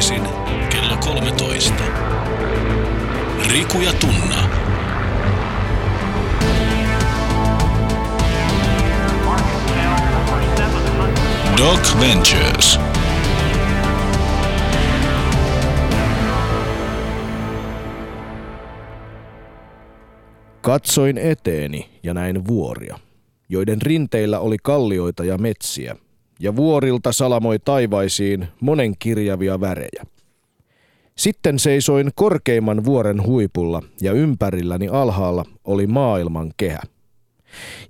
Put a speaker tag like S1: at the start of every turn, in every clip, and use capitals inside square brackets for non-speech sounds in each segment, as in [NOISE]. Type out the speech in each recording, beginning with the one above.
S1: Arkiaamuisin kello 13. Riku ja Tunna. Doc Ventures.
S2: Katsoin eteeni ja näin vuoria, joiden rinteillä oli kallioita ja metsiä, ja vuorilta salamoi taivaisiin monenkirjavia värejä. Sitten seisoin korkeimman vuoren huipulla ja ympärilläni alhaalla oli maailman kehä.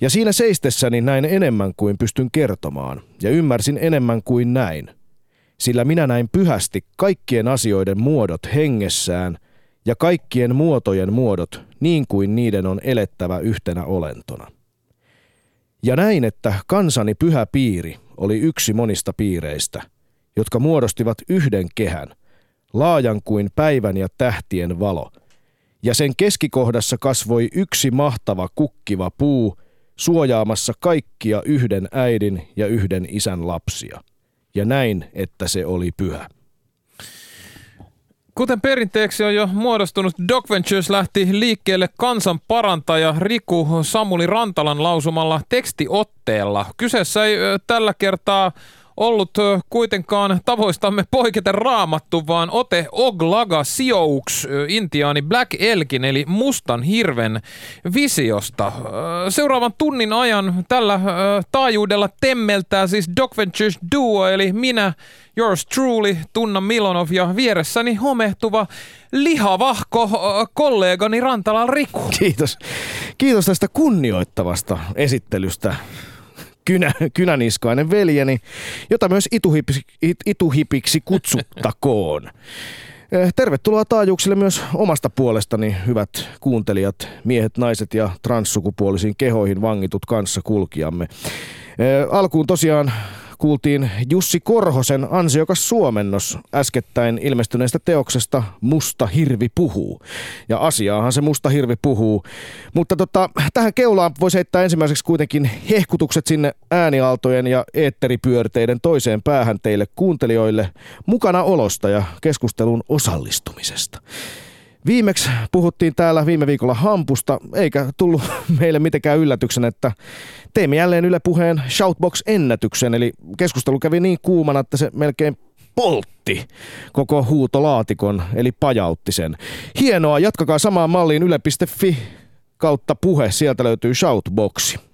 S2: Ja siinä seistessäni näin enemmän kuin pystyn kertomaan ja ymmärsin enemmän kuin näin, sillä minä näin pyhästi kaikkien asioiden muodot hengessään ja kaikkien muotojen muodot niin kuin niiden on elettävä yhtenä olentona. Ja näin, että kansani pyhä piiri oli yksi monista piireistä, jotka muodostivat yhden kehän, laajan kuin päivän ja tähtien valo, ja sen keskikohdassa kasvoi yksi mahtava kukkiva puu, suojaamassa kaikkia yhden äidin ja yhden isän lapsia. Ja näin, että se oli pyhä.
S3: Kuten perinteeksi on jo muodostunut, Doc Ventures lähti liikkeelle kansan parantaja Riku Samuli Rantalan lausumalla tekstiotteella. Kyseessä ei tällä kertaa ollut kuitenkaan tavoistamme poiketen raamattu, vaan ote Oglaga Sioux, intiaani Black Elkin eli mustan hirven visiosta. Seuraavan tunnin ajan tällä taajuudella temmeltää siis Doc Ventures Duo, eli minä, yours truly, Tunna Milonov ja vieressäni homehtuva lihavahko kollegani Rantalan Riku.
S2: Kiitos. Kiitos tästä kunnioittavasta esittelystä kynä, kynäniskainen veljeni, jota myös ituhipiksi, it, ituhipiksi kutsuttakoon. Eh, tervetuloa taajuuksille myös omasta puolestani, hyvät kuuntelijat, miehet, naiset ja transsukupuolisiin kehoihin vangitut kanssa kulkijamme. Eh, alkuun tosiaan kuultiin Jussi Korhosen ansiokas suomennos äskettäin ilmestyneestä teoksesta Musta hirvi puhuu. Ja asiaahan se Musta hirvi puhuu. Mutta tota, tähän keulaan voisi heittää ensimmäiseksi kuitenkin hehkutukset sinne äänialtojen ja eetteripyörteiden toiseen päähän teille kuuntelijoille mukana olosta ja keskustelun osallistumisesta. Viimeksi puhuttiin täällä viime viikolla hampusta, eikä tullut [LAUGHS] meille mitenkään yllätyksen, että teimme jälleen Yle Puheen Shoutbox-ennätyksen, eli keskustelu kävi niin kuumana, että se melkein poltti koko huutolaatikon, eli pajautti sen. Hienoa, jatkakaa samaan malliin yle.fi kautta puhe, sieltä löytyy Shoutboxi.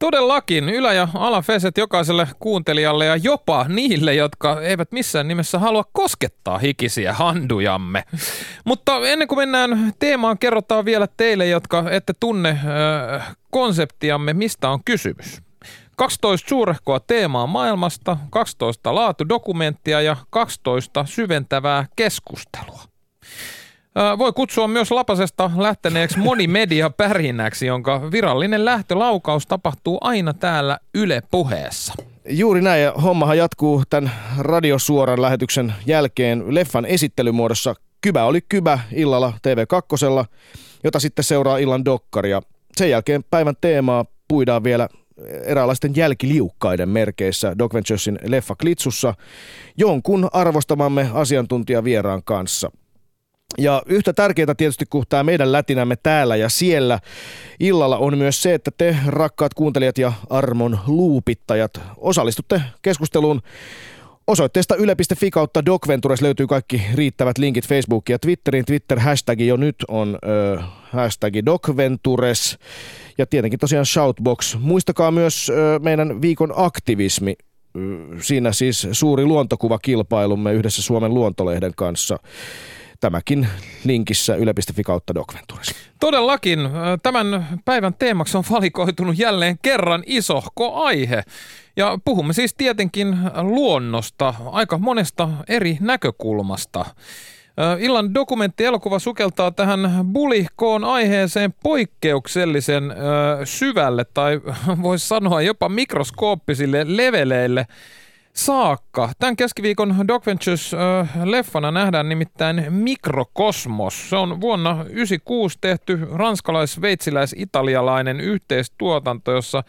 S3: Todellakin ylä- ja alafeset jokaiselle kuuntelijalle ja jopa niille, jotka eivät missään nimessä halua koskettaa hikisiä handujamme. Mutta ennen kuin mennään teemaan, kerrotaan vielä teille, jotka ette tunne äh, konseptiamme, mistä on kysymys. 12 suurehkoa teemaa maailmasta, 12 laatudokumenttia ja 12 syventävää keskustelua. Voi kutsua myös Lapasesta lähteneeksi monimedia pärinäksi, jonka virallinen lähtölaukaus tapahtuu aina täällä Yle puheessa.
S2: Juuri näin, ja hommahan jatkuu tämän radiosuoran lähetyksen jälkeen leffan esittelymuodossa Kybä oli Kybä illalla TV2, jota sitten seuraa illan dokkaria. Sen jälkeen päivän teemaa puidaan vielä eräänlaisten jälkiliukkaiden merkeissä Doc Venturesin leffa Klitsussa jonkun arvostamamme asiantuntijavieraan kanssa – ja yhtä tärkeää tietysti kuin tämä meidän lätinämme täällä ja siellä illalla on myös se, että te rakkaat kuuntelijat ja armon luupittajat osallistutte keskusteluun Osoitteesta yle.fi kautta Docventures löytyy kaikki riittävät linkit Facebookiin ja Twitteriin. Twitter-hashtagi jo nyt on ö, hashtag Docventures ja tietenkin tosiaan Shoutbox. Muistakaa myös ö, meidän viikon aktivismi. Siinä siis suuri luontokuvakilpailumme yhdessä Suomen luontolehden kanssa tämäkin linkissä yle.fi kautta Docventures.
S3: Todellakin. Tämän päivän teemaksi on valikoitunut jälleen kerran isohko aihe. Ja puhumme siis tietenkin luonnosta aika monesta eri näkökulmasta. Illan dokumenttielokuva sukeltaa tähän bulihkoon aiheeseen poikkeuksellisen syvälle tai [LAUGHS] voisi sanoa jopa mikroskooppisille leveleille – saakka. Tämän keskiviikon Doc Ventures-leffana nähdään nimittäin Mikrokosmos. Se on vuonna 1996 tehty ranskalais-sveitsiläis-italialainen yhteistuotanto, jossa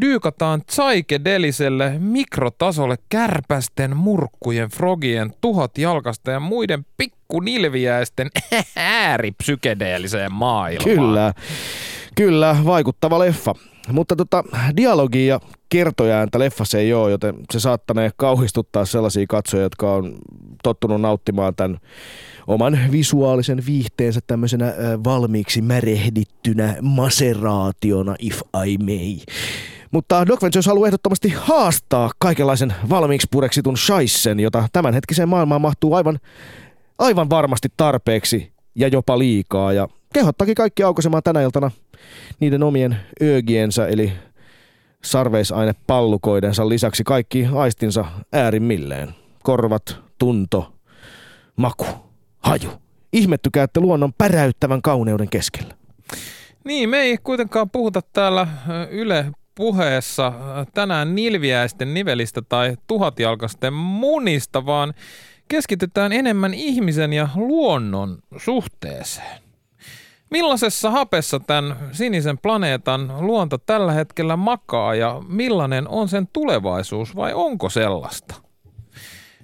S3: dyykataan psykedeliselle mikrotasolle kärpästen, murkkujen, frogien, tuhot jalkasta ja muiden pikkunilviäisten [LAUGHS] ääripsykedeelliseen maailmaan.
S2: Kyllä, kyllä, vaikuttava leffa. Mutta tota, dialogia ja kertojaääntä leffassa ei ole, joten se saattanee kauhistuttaa sellaisia katsojia, jotka on tottunut nauttimaan tämän oman visuaalisen viihteensä tämmöisenä valmiiksi märehdittynä maseraationa, if I may. Mutta Doc Ventures haluaa ehdottomasti haastaa kaikenlaisen valmiiksi pureksitun shaissen, jota tämänhetkiseen maailmaan mahtuu aivan, aivan varmasti tarpeeksi ja jopa liikaa. Ja kehottakin kaikki aukosemaan tänä iltana niiden omien öögiensä eli sarveisainepallukoidensa lisäksi kaikki aistinsa äärimmilleen. Korvat, tunto, maku, haju. Ihmettykää, että luonnon päräyttävän kauneuden keskellä.
S3: Niin, me ei kuitenkaan puhuta täällä Yle puheessa tänään nilviäisten nivelistä tai tuhatjalkasten munista, vaan keskitytään enemmän ihmisen ja luonnon suhteeseen. Millaisessa hapessa tämän sinisen planeetan luonto tällä hetkellä makaa ja millainen on sen tulevaisuus vai onko sellaista?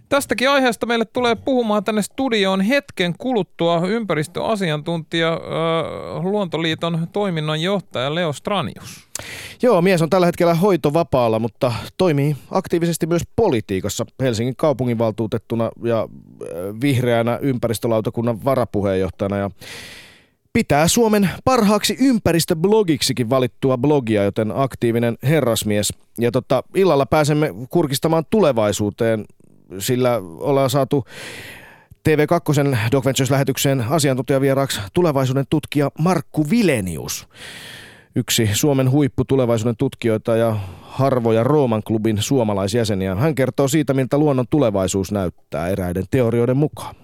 S3: Tästäkin aiheesta meille tulee puhumaan tänne studioon hetken kuluttua ympäristöasiantuntija äh, Luontoliiton toiminnanjohtaja Leo Stranius.
S2: Joo, mies on tällä hetkellä hoitovapaalla, mutta toimii aktiivisesti myös politiikassa Helsingin kaupunginvaltuutettuna ja vihreänä ympäristölautakunnan varapuheenjohtajana. Ja pitää Suomen parhaaksi ympäristöblogiksikin valittua blogia, joten aktiivinen herrasmies. Ja tota, illalla pääsemme kurkistamaan tulevaisuuteen, sillä ollaan saatu TV2 Doc Ventures-lähetykseen asiantuntijavieraaksi tulevaisuuden tutkija Markku Vilenius. Yksi Suomen huipputulevaisuuden tutkijoita ja harvoja Rooman klubin suomalaisjäseniä. Hän kertoo siitä, miltä luonnon tulevaisuus näyttää eräiden teorioiden mukaan.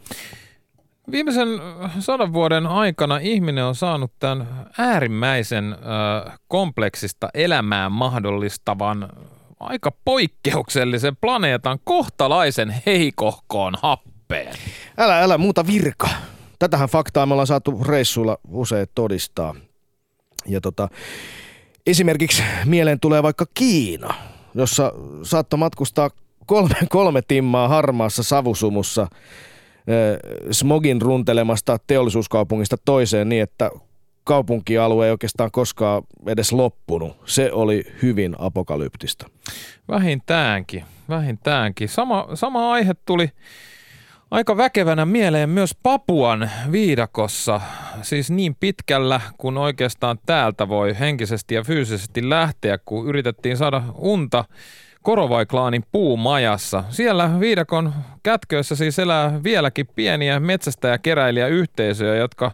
S3: Viimeisen sadan vuoden aikana ihminen on saanut tämän äärimmäisen äh, kompleksista elämää mahdollistavan aika poikkeuksellisen planeetan kohtalaisen heikohkoon happeen.
S2: Älä, älä muuta virka. Tätähän faktaa me ollaan saatu reissuilla usein todistaa. Ja tota, esimerkiksi mieleen tulee vaikka Kiina, jossa saattoi matkustaa kolme, kolme timmaa harmaassa savusumussa – smogin runtelemasta teollisuuskaupungista toiseen niin, että kaupunkialue ei oikeastaan koskaan edes loppunut. Se oli hyvin apokalyptista.
S3: Vähintäänkin, vähintäänkin. Sama, sama aihe tuli aika väkevänä mieleen myös Papuan viidakossa, siis niin pitkällä kun oikeastaan täältä voi henkisesti ja fyysisesti lähteä, kun yritettiin saada unta Korovaiklaanin puumajassa. Siellä viidakon kätköissä siis elää vieläkin pieniä metsästä- ja keräilijäyhteisöjä, jotka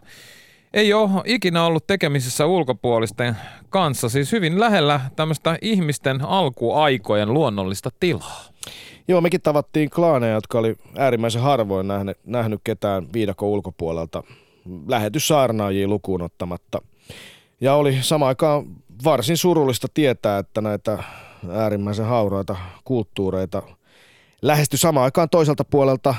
S3: ei ole ikinä ollut tekemisissä ulkopuolisten kanssa, siis hyvin lähellä tämmöistä ihmisten alkuaikojen luonnollista tilaa.
S2: Joo, mekin tavattiin klaaneja, jotka oli äärimmäisen harvoin nähnyt, nähnyt ketään viidakon ulkopuolelta, lähetyssaarnaajia lukuun ottamatta. Ja oli sama aikaan varsin surullista tietää, että näitä äärimmäisen hauraita kulttuureita. Lähesty samaan aikaan toiselta puolelta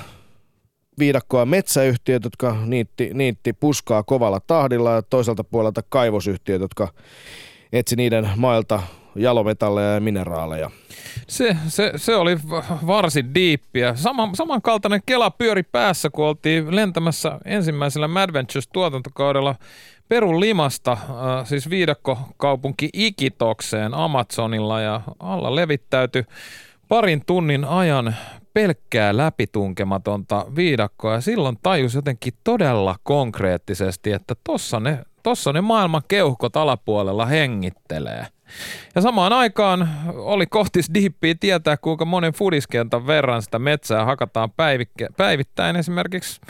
S2: viidakkoa metsäyhtiöt, jotka niitti, niitti puskaa kovalla tahdilla ja toiselta puolelta kaivosyhtiöt, jotka etsi niiden mailta jalometalleja ja mineraaleja.
S3: Se, se, se oli varsin diippiä. Sama, samankaltainen kela pyöri päässä, kun oltiin lentämässä ensimmäisellä Mad Ventures-tuotantokaudella Perun limasta, äh, siis viidakkokaupunki Ikitokseen Amazonilla ja alla levittäytyi parin tunnin ajan pelkkää läpitunkematonta viidakkoa ja silloin tajus jotenkin todella konkreettisesti, että tossa ne, tossa ne maailman keuhkot alapuolella hengittelee. Ja samaan aikaan oli kohtis diippiä tietää, kuinka monen fudiskentän verran sitä metsää hakataan päivittäin esimerkiksi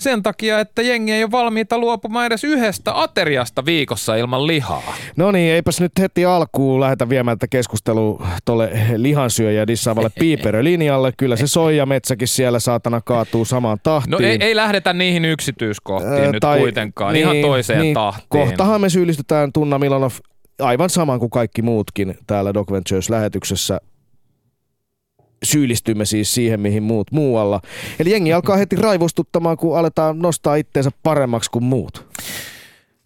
S3: sen takia, että jengi ei ole valmiita luopumaan edes yhdestä ateriasta viikossa ilman lihaa.
S2: No niin, eipäs nyt heti alkuun lähdetä viemään tätä keskustelua tuolle lihansyöjä dissaavalle piiperölinjalle. Kyllä se metsäkin siellä saatana kaatuu samaan tahtiin.
S3: No ei, ei lähdetä niihin yksityiskohtiin äh, nyt tai, kuitenkaan, niin, ihan toiseen niin, tahtiin.
S2: Kohtahan me syyllistetään Tunna Milanov aivan saman kuin kaikki muutkin täällä Doc Ventures-lähetyksessä syyllistymme siis siihen, mihin muut muualla. Eli jengi alkaa heti raivostuttamaan, kun aletaan nostaa itteensä paremmaksi kuin muut.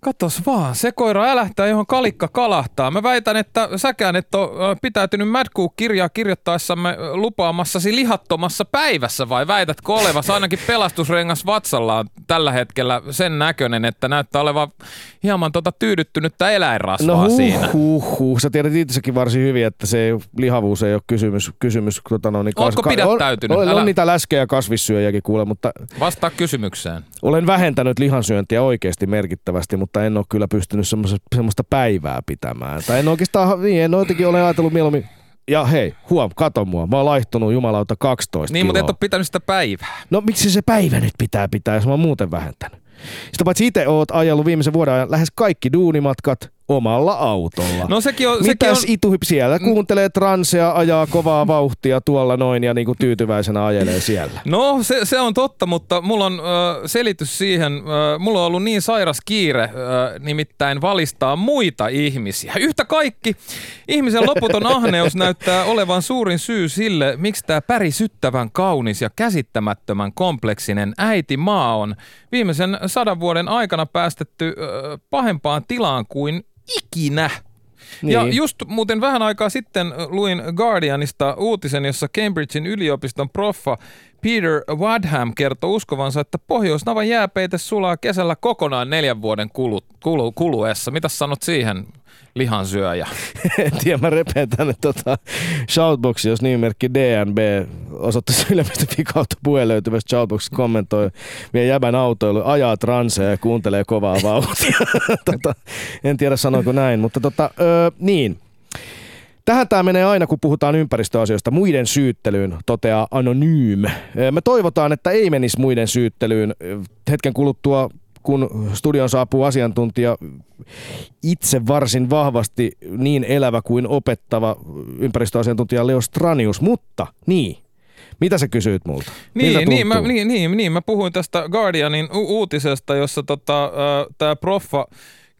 S3: Katos vaan, se koira älähtää, johon kalikka kalahtaa. Mä väitän, että säkään et ole pitäytynyt Mad Cook-kirjaa kirjoittaessamme lupaamassasi lihattomassa päivässä, vai väitätkö olevas ainakin pelastusrengas vatsallaan tällä hetkellä sen näköinen, että näyttää olevan hieman tota tyydyttynyttä eläinrasvaa
S2: No huh,
S3: siinä?
S2: huh, huh. Sä tiedät itsekin varsin hyvin, että se lihavuus ei ole kysymys. kysymys tota no, niin
S3: Ootko pidättäytynyt?
S2: On, on, on, niitä läskejä kasvissyöjäkin kuule, mutta
S3: Vastaa kysymykseen.
S2: olen vähentänyt lihansyöntiä oikeasti merkittävästi, mutta en ole kyllä pystynyt semmoista, semmoista päivää pitämään. Tai en oikeastaan, niin en jotenkin ole ajatellut mieluummin, ja hei, huom, kato mua, mä oon laihtunut jumalauta 12
S3: Niin, mutta et
S2: kiloa.
S3: ole pitänyt sitä päivää.
S2: No miksi se päivä nyt pitää pitää, jos mä oon muuten vähentänyt? Sitä paitsi itse oot ajellut viimeisen vuoden ajan lähes kaikki duunimatkat omalla autolla.
S3: No sekin on... sekin
S2: Mitäs
S3: on...
S2: itu siellä? Kuuntelee transea, ajaa kovaa vauhtia tuolla noin ja niinku tyytyväisenä ajelee siellä.
S3: No se, se on totta, mutta mulla on ö, selitys siihen. Ö, mulla on ollut niin sairas kiire ö, nimittäin valistaa muita ihmisiä. Yhtä kaikki ihmisen loputon ahneus näyttää olevan suurin syy sille, miksi tämä pärisyttävän kaunis ja käsittämättömän kompleksinen äiti maa on viimeisen sadan vuoden aikana päästetty ö, pahempaan tilaan kuin ikinä. Niin. Ja just muuten vähän aikaa sitten luin Guardianista uutisen, jossa Cambridgein yliopiston proffa Peter Wadham kertoi uskovansa, että Pohjoisnavan jääpeite sulaa kesällä kokonaan neljän vuoden kulu, kulu, kuluessa. Mitä sanot siihen, lihansyöjä? [LAUGHS]
S2: En tiedä, mä repeen tänne tota shoutboxi, jos nimimerkki DNB osoitteessa yle.fi [LAUGHS] kautta puheen löytyvästä shoutbox kommentoi vie jäbän autoilu, ajaa transeja ja kuuntelee kovaa vauhtia. [LAUGHS] tota, en tiedä sanoiko näin, mutta tota, öö, niin. Tähän tämä menee aina, kun puhutaan ympäristöasioista. Muiden syyttelyyn, toteaa Anonym. Me toivotaan, että ei menisi muiden syyttelyyn hetken kuluttua, kun studion saapuu asiantuntija itse varsin vahvasti niin elävä kuin opettava ympäristöasiantuntija Leo Stranius. Mutta niin, mitä sä kysyit multa?
S3: Niin, niin, mä, niin, niin, niin, mä puhuin tästä Guardianin u- uutisesta, jossa tota, tämä proffa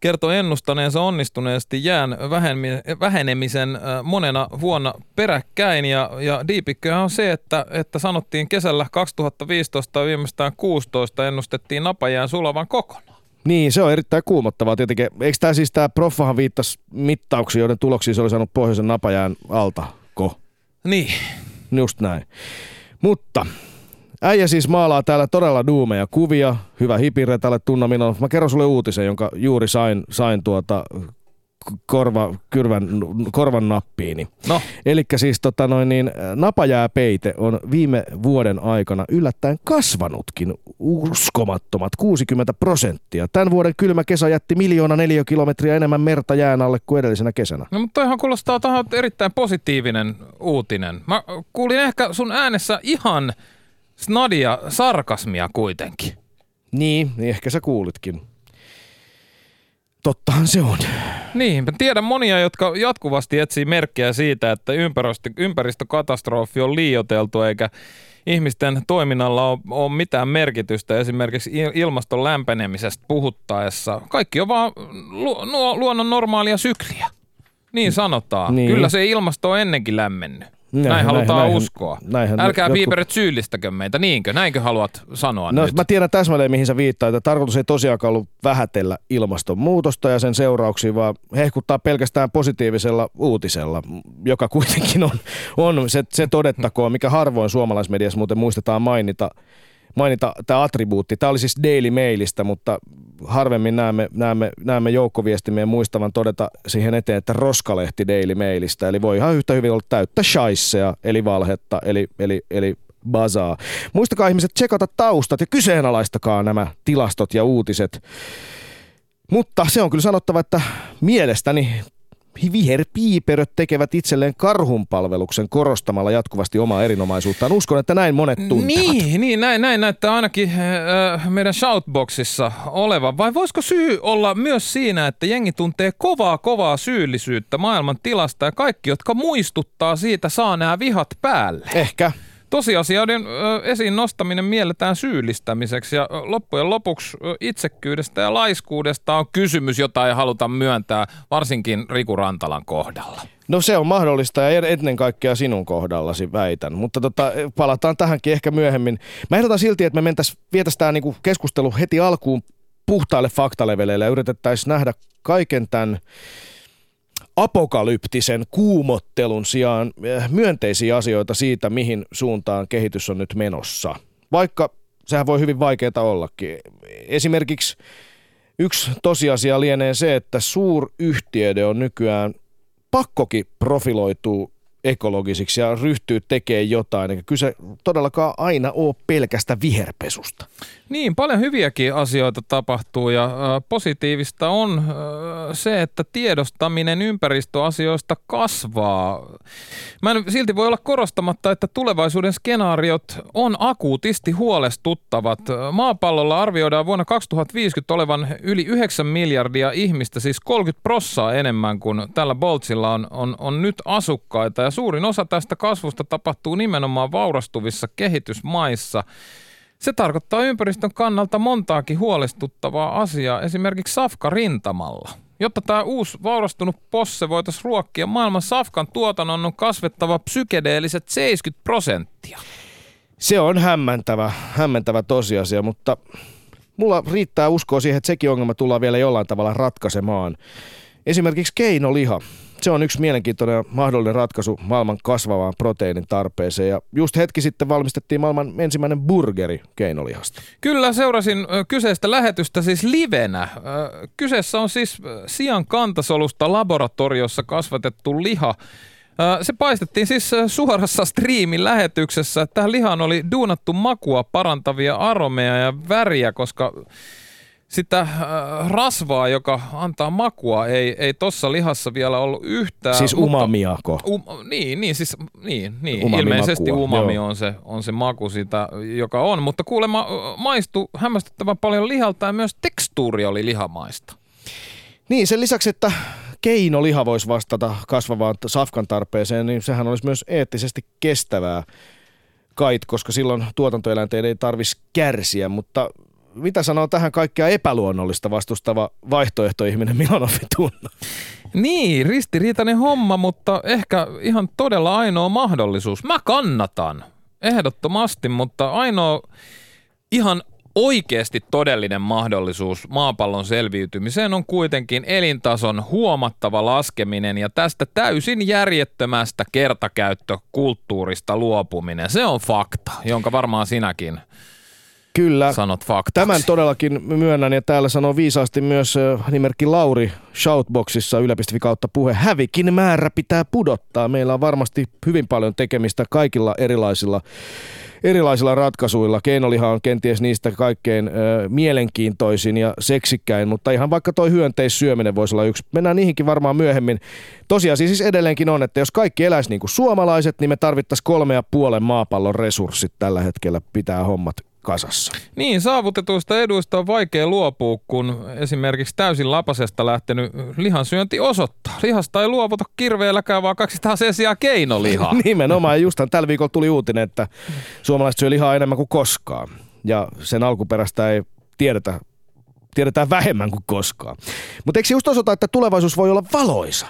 S3: kertoi ennustaneensa onnistuneesti jään vähenemisen monena vuonna peräkkäin. Ja, ja diipikköhän on se, että, että sanottiin kesällä 2015 ja viimeistään 16 ennustettiin napajään sulavan kokonaan.
S2: Niin, se on erittäin kuumottavaa tietenkin. Eikö tämä siis tämä proffahan viittasi mittauksiin, joiden tuloksia se oli saanut pohjoisen napajään alta? Ko?
S3: Niin.
S2: Just näin. Mutta äijä siis maalaa täällä todella duumeja kuvia. Hyvä hipiretalle tunna minua. Mä kerron sulle uutisen, jonka juuri sain, sain tuota korva, kyrvän, korvan nappiini.
S3: No,
S2: Eli siis tota noin, niin, napajääpeite on viime vuoden aikana yllättäen kasvanutkin uskomattomat 60 prosenttia. Tämän vuoden kylmä kesä jätti miljoona neliökilometriä enemmän merta jään alle kuin edellisenä kesänä.
S3: no mutta toihan kuulostaa tähän erittäin positiivinen uutinen. Mä kuulin ehkä sun äänessä ihan snadia sarkasmia kuitenkin.
S2: Niin, niin ehkä sä kuulitkin. Tottahan se on.
S3: Niin, mä tiedän monia, jotka jatkuvasti etsii merkkejä siitä, että ympäristö, ympäristökatastrofi on liioteltu eikä ihmisten toiminnalla ole, ole mitään merkitystä esimerkiksi il- ilmaston lämpenemisestä puhuttaessa. Kaikki on vaan lu, luonnon normaalia sykliä. Niin sanotaan.
S2: Niin.
S3: Kyllä se ilmasto on ennenkin lämmennyt.
S2: Näinhän-
S3: Näin halutaan
S2: näinhän-
S3: uskoa.
S2: näinhän
S3: Älkää
S2: jotkut-
S3: piiperet syyllistäkö meitä, niinkö? Näinkö haluat sanoa
S2: No,
S3: nyt?
S2: mä tiedän täsmälleen, mihin sä viittaat. Että tarkoitus ei tosiaankaan ollut vähätellä ilmastonmuutosta ja sen seurauksia, vaan hehkuttaa pelkästään positiivisella uutisella, joka kuitenkin on, on se, se todettakoon, mikä harvoin suomalaismediassa muuten muistetaan mainita, mainita tämä attribuutti. Tämä oli siis Daily Mailista, mutta harvemmin näemme, näemme, näemme joukkoviestimien muistavan todeta siihen eteen, että roskalehti Daily Mailista. Eli voi ihan yhtä hyvin olla täyttä shaisseja, eli valhetta, eli, eli, eli bazaa. Muistakaa ihmiset tsekata taustat ja kyseenalaistakaa nämä tilastot ja uutiset. Mutta se on kyllä sanottava, että mielestäni viherpiiperöt tekevät itselleen karhunpalveluksen korostamalla jatkuvasti omaa erinomaisuuttaan. Uskon, että näin monet tuntevat.
S3: Niin, niin näin, näin näyttää ainakin äh, meidän shoutboxissa olevan. Vai voisiko syy olla myös siinä, että jengi tuntee kovaa kovaa syyllisyyttä maailman tilasta ja kaikki, jotka muistuttaa siitä, saa nämä vihat päälle?
S2: Ehkä.
S3: Tosiasioiden esiin nostaminen mielletään syyllistämiseksi ja loppujen lopuksi itsekkyydestä ja laiskuudesta on kysymys, jota ei haluta myöntää, varsinkin Riku Rantalan kohdalla.
S2: No se on mahdollista ja ennen kaikkea sinun kohdallasi väitän. Mutta tota, palataan tähänkin ehkä myöhemmin. Mä ehdotan silti, että me mentäis, vietäis tämä niinku keskustelu heti alkuun puhtaille faktaleveleille ja yritettäisiin nähdä kaiken tämän apokalyptisen kuumottelun sijaan eh, myönteisiä asioita siitä, mihin suuntaan kehitys on nyt menossa. Vaikka sehän voi hyvin vaikeaa ollakin. Esimerkiksi yksi tosiasia lienee se, että suuryhtiöiden on nykyään pakkokin profiloituu ekologisiksi ja ryhtyy tekemään jotain, eikä kyse todellakaan aina ole pelkästä viherpesusta.
S3: Niin, paljon hyviäkin asioita tapahtuu ja positiivista on se, että tiedostaminen ympäristöasioista kasvaa. Mä en silti voi olla korostamatta, että tulevaisuuden skenaariot on akuutisti huolestuttavat. Maapallolla arvioidaan vuonna 2050 olevan yli 9 miljardia ihmistä, siis 30 prossaa enemmän kuin tällä Boltsilla on, on, on nyt asukkaita ja suurin osa tästä kasvusta tapahtuu nimenomaan vaurastuvissa kehitysmaissa. Se tarkoittaa ympäristön kannalta montaakin huolestuttavaa asiaa, esimerkiksi safka rintamalla. Jotta tämä uusi vaurastunut posse voitaisiin ruokkia, maailman safkan tuotannon on kasvettava psykedeelliset 70 prosenttia.
S2: Se on hämmentävä, hämmentävä tosiasia, mutta mulla riittää uskoa siihen, että sekin ongelma tullaan vielä jollain tavalla ratkaisemaan. Esimerkiksi keinoliha se on yksi mielenkiintoinen ja mahdollinen ratkaisu maailman kasvavaan proteiinin tarpeeseen. Ja just hetki sitten valmistettiin maailman ensimmäinen burgeri keinolihasta.
S3: Kyllä, seurasin kyseistä lähetystä siis livenä. Kyseessä on siis sian kantasolusta laboratoriossa kasvatettu liha. Se paistettiin siis suorassa striimin lähetyksessä. Tähän lihaan oli duunattu makua parantavia aromeja ja väriä, koska sitä äh, rasvaa, joka antaa makua, ei, ei tossa lihassa vielä ollut yhtään.
S2: Siis umamiako?
S3: Um, niin, niin, siis, niin, niin. Umami ilmeisesti makua. umami on se, on se maku sitä, joka on. Mutta kuulemma maistui hämmästyttävän paljon lihalta ja myös tekstuuri oli lihamaista.
S2: Niin, sen lisäksi, että keinoliha voisi vastata kasvavaan safkan tarpeeseen, niin sehän olisi myös eettisesti kestävää kait, koska silloin tuotantoeläinten ei tarvitsisi kärsiä, mutta mitä sanoo tähän kaikkea epäluonnollista vastustava vaihtoehtoihminen Milanovi Tunna?
S3: Niin, ristiriitainen homma, mutta ehkä ihan todella ainoa mahdollisuus. Mä kannatan ehdottomasti, mutta ainoa ihan oikeasti todellinen mahdollisuus maapallon selviytymiseen on kuitenkin elintason huomattava laskeminen ja tästä täysin järjettömästä kertakäyttökulttuurista luopuminen. Se on fakta, jonka varmaan sinäkin
S2: Kyllä.
S3: Sanot faktaksi.
S2: Tämän todellakin myönnän ja täällä sanoo viisaasti myös nimerkki Lauri Shoutboxissa yle.fi kautta puhe. Hävikin määrä pitää pudottaa. Meillä on varmasti hyvin paljon tekemistä kaikilla erilaisilla erilaisilla ratkaisuilla. Keinoliha on kenties niistä kaikkein ö, mielenkiintoisin ja seksikkäin, mutta ihan vaikka toi hyönteissyöminen voisi olla yksi. Mennään niihinkin varmaan myöhemmin. Tosiaan siis edelleenkin on, että jos kaikki eläisi niin kuin suomalaiset, niin me tarvittaisiin kolme ja puolen maapallon resurssit tällä hetkellä pitää hommat kasassa.
S3: Niin, saavutetuista eduista on vaikea luopua, kun esimerkiksi täysin lapasesta lähtenyt lihansyönti osoittaa. Lihasta ei luovuta kirveelläkään, vaan kaksitaan sen sijaan keinolihaa. [LAUGHS]
S2: Nimenomaan, justhan tällä viikolla tuli uutinen, että suomalaiset syö lihaa enemmän kuin koskaan. Ja sen alkuperäistä ei tiedetä, tiedetään vähemmän kuin koskaan. Mutta eikö just osoita, että tulevaisuus voi olla valoisa?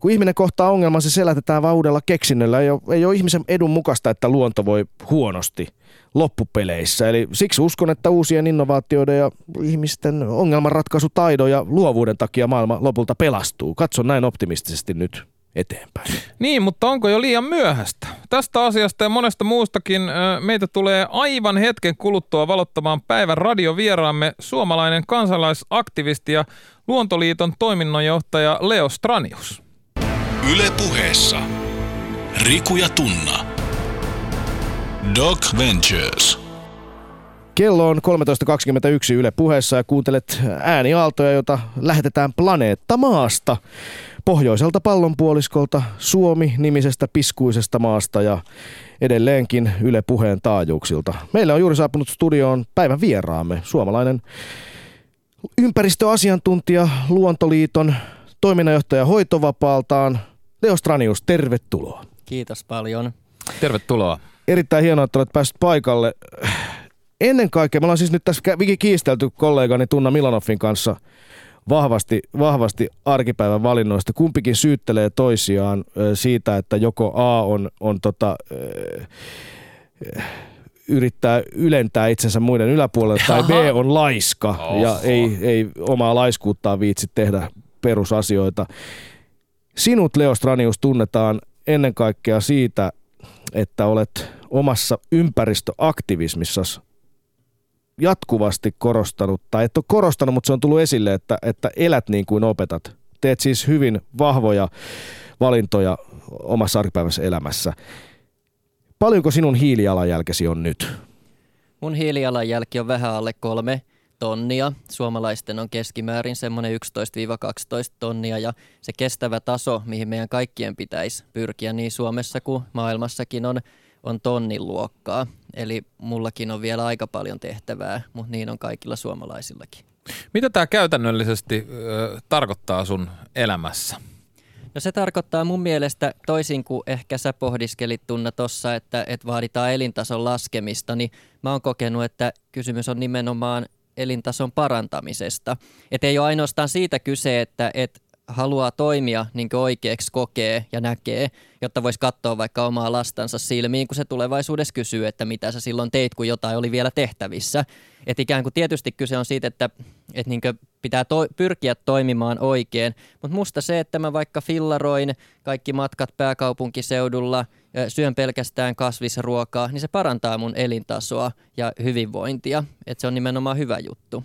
S2: kun ihminen kohtaa ongelman, se selätetään vaan uudella keksinnöllä. Ei ole, ei ole ihmisen edun mukaista, että luonto voi huonosti loppupeleissä. Eli siksi uskon, että uusien innovaatioiden ja ihmisten ongelmanratkaisutaidon ja luovuuden takia maailma lopulta pelastuu. Katson näin optimistisesti nyt eteenpäin.
S3: Niin, mutta onko jo liian myöhäistä? Tästä asiasta ja monesta muustakin meitä tulee aivan hetken kuluttua valottamaan päivän radiovieraamme suomalainen kansalaisaktivisti ja Luontoliiton toiminnanjohtaja Leo Stranius.
S1: Yle puheessa. Riku ja Tunna. Doc Ventures.
S2: Kello on 13.21 Yle puheessa ja kuuntelet ääniaaltoja, jota lähetetään planeetta maasta. Pohjoiselta pallonpuoliskolta Suomi-nimisestä piskuisesta maasta ja edelleenkin Yle puheen taajuuksilta. Meillä on juuri saapunut studioon päivän vieraamme, suomalainen ympäristöasiantuntija Luontoliiton toiminnanjohtaja hoitovapaaltaan Leo Stranius, tervetuloa.
S4: Kiitos paljon.
S3: Tervetuloa.
S2: Erittäin hienoa, että olet päässyt paikalle. Ennen kaikkea, me ollaan siis nyt tässä kiistelty kollegani Tunna Milanoffin kanssa vahvasti, vahvasti arkipäivän valinnoista. Kumpikin syyttelee toisiaan siitä, että joko A on, on tota, yrittää ylentää itsensä muiden yläpuolelle, tai B on laiska Oho. ja ei, ei omaa laiskuuttaan viitsi tehdä perusasioita. Sinut, Leo Stranius, tunnetaan ennen kaikkea siitä, että olet omassa ympäristöaktivismissa jatkuvasti korostanut, tai et ole korostanut, mutta se on tullut esille, että, että elät niin kuin opetat. Teet siis hyvin vahvoja valintoja omassa arkipäivässä elämässä. Paljonko sinun hiilijalanjälkesi on nyt?
S4: Mun hiilijalanjälki on vähän alle kolme tonnia. Suomalaisten on keskimäärin semmoinen 11-12 tonnia ja se kestävä taso, mihin meidän kaikkien pitäisi pyrkiä niin Suomessa kuin maailmassakin on, on tonnin luokkaa. Eli mullakin on vielä aika paljon tehtävää, mutta niin on kaikilla suomalaisillakin.
S3: Mitä tämä käytännöllisesti ö, tarkoittaa sun elämässä?
S4: No se tarkoittaa mun mielestä toisin kuin ehkä sä pohdiskelit Tunna tossa, että, että vaaditaan elintason laskemista, niin mä oon kokenut, että kysymys on nimenomaan elintason parantamisesta. Että ei ole ainoastaan siitä kyse, että, että haluaa toimia niin oikeaksi kokee ja näkee, jotta voisi katsoa vaikka omaa lastansa silmiin, kun se tulevaisuudessa kysyy, että mitä sä silloin teit, kun jotain oli vielä tehtävissä. Että ikään kuin tietysti kyse on siitä, että, että niin pitää to- pyrkiä toimimaan oikein, mutta musta se, että mä vaikka fillaroin kaikki matkat pääkaupunkiseudulla, syön pelkästään kasvisruokaa, niin se parantaa mun elintasoa ja hyvinvointia. Että se on nimenomaan hyvä juttu.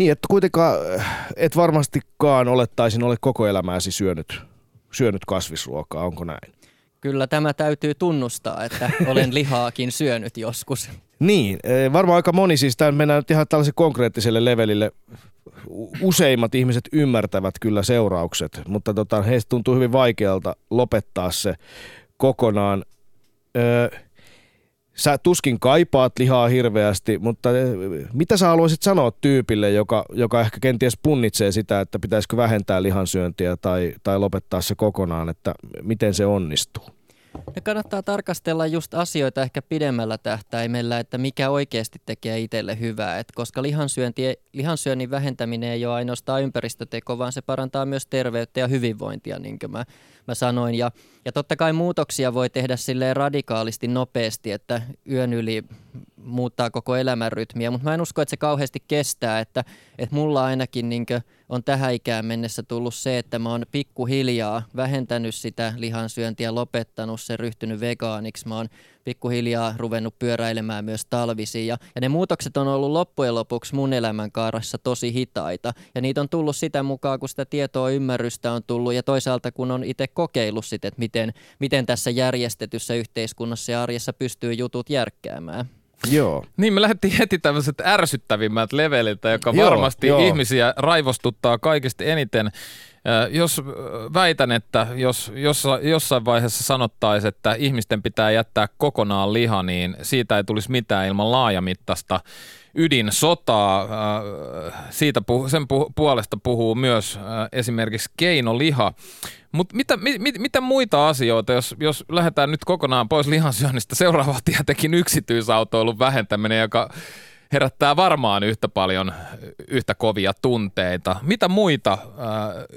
S2: Niin, että kuitenkaan et varmastikaan olettaisin ole koko elämääsi syönyt, syönyt kasvisruokaa, onko näin?
S4: Kyllä tämä täytyy tunnustaa, että olen lihaakin syönyt joskus.
S2: Niin, e, varmaan aika moni siis, tämän mennään nyt ihan tällaisen konkreettiselle levelille. Useimmat ihmiset ymmärtävät kyllä seuraukset, mutta tota, heistä tuntuu hyvin vaikealta lopettaa se kokonaan. Öö, sä tuskin kaipaat lihaa hirveästi, mutta eh, mitä sä haluaisit sanoa tyypille, joka, joka ehkä kenties punnitsee sitä, että pitäisikö vähentää lihansyöntiä tai, tai lopettaa se kokonaan, että miten se onnistuu?
S4: Ja kannattaa tarkastella just asioita ehkä pidemmällä tähtäimellä, että mikä oikeasti tekee itselle hyvää. Et koska lihansyönti, lihansyönnin vähentäminen ei ole ainoastaan ympäristöteko, vaan se parantaa myös terveyttä ja hyvinvointia, niin kuin mä mä sanoin. Ja, ja totta kai muutoksia voi tehdä silleen radikaalisti nopeasti, että yön yli muuttaa koko elämän rytmiä, mutta mä en usko, että se kauheasti kestää, että, että mulla ainakin niin on tähän ikään mennessä tullut se, että mä oon pikkuhiljaa vähentänyt sitä lihansyöntiä, lopettanut se, ryhtynyt vegaaniksi, mä oon pikkuhiljaa ruvennut pyöräilemään myös talvisiin. Ja, ja ne muutokset on ollut loppujen lopuksi mun elämänkaarassa tosi hitaita. Ja niitä on tullut sitä mukaan, kun sitä tietoa ymmärrystä on tullut ja toisaalta kun on itse kokeillut sitä, että miten, miten tässä järjestetyssä yhteiskunnassa ja arjessa pystyy jutut järkkäämään.
S2: Joo.
S3: Niin me lähdettiin heti tämmöiset ärsyttävimmät leveliltä, joka joo, varmasti joo. ihmisiä raivostuttaa kaikista eniten. Jos väitän, että jos jossain vaiheessa sanottaisiin, että ihmisten pitää jättää kokonaan liha, niin siitä ei tulisi mitään ilman laajamittaista ydinsotaa. Siitä sen puolesta puhuu myös esimerkiksi keinoliha. Mutta mitä, mit, mitä muita asioita, jos, jos lähdetään nyt kokonaan pois lihansyönnistä, seuraava [LAUGHS] tietenkin yksityisautoilun vähentäminen, joka herättää varmaan yhtä paljon yhtä kovia tunteita. Mitä muita äh,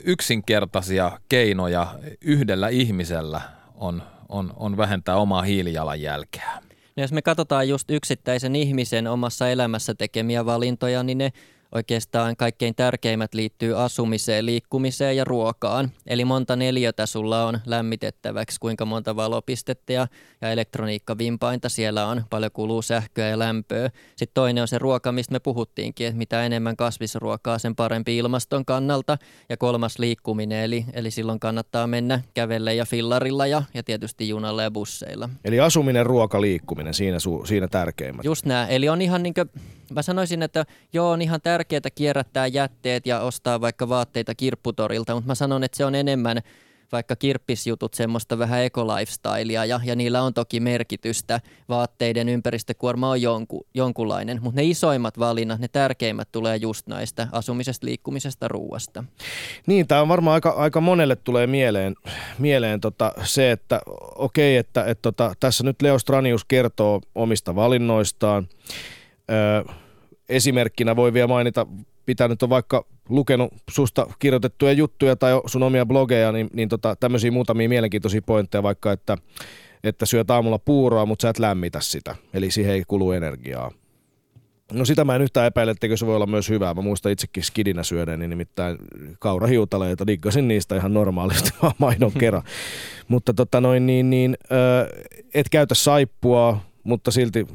S3: yksinkertaisia keinoja yhdellä ihmisellä on, on, on vähentää omaa hiilijalanjälkeä?
S4: No jos me katsotaan just yksittäisen ihmisen omassa elämässä tekemiä valintoja, niin ne oikeastaan kaikkein tärkeimmät liittyy asumiseen, liikkumiseen ja ruokaan. Eli monta neljötä sulla on lämmitettäväksi, kuinka monta valopistettä ja, ja elektroniikkavimpainta siellä on, paljon kuluu sähköä ja lämpöä. Sitten toinen on se ruoka, mistä me puhuttiinkin, että mitä enemmän kasvisruokaa, sen parempi ilmaston kannalta. Ja kolmas liikkuminen, eli, eli silloin kannattaa mennä kävelle ja fillarilla ja, ja tietysti junalla ja busseilla.
S2: Eli asuminen, ruoka, liikkuminen, siinä, siinä tärkeimmät.
S4: Just nämä, eli on ihan niin kuin, mä sanoisin, että joo, on ihan tärkeää tärkeää kierrättää jätteet ja ostaa vaikka vaatteita kirpputorilta, mutta mä sanon, että se on enemmän vaikka kirppisjutut semmoista vähän ekolifestylea ja, ja niillä on toki merkitystä. Vaatteiden ympäristökuorma on jonku, jonkunlainen, mutta ne isoimmat valinnat, ne tärkeimmät tulee just näistä asumisesta, liikkumisesta, ruuasta.
S2: Niin, tämä on varmaan aika, aika monelle tulee mieleen, mieleen tota se, että okei, että et tota, tässä nyt Leo Stranius kertoo omista valinnoistaan. Öö, esimerkkinä voi vielä mainita, pitää nyt on vaikka lukenut susta kirjoitettuja juttuja tai sun omia blogeja, niin, niin tota, tämmöisiä muutamia mielenkiintoisia pointteja vaikka, että että syöt aamulla puuroa, mutta sä et lämmitä sitä. Eli siihen ei kulu energiaa. No sitä mä en yhtään epäile, etteikö se voi olla myös hyvää. Mä muistan itsekin skidinä syöden, niin nimittäin kaurahiutaleita, diggasin niistä ihan normaalisti [LAUGHS] vaan maidon kerran. mutta tota noin, niin, niin, et käytä saippua, mutta silti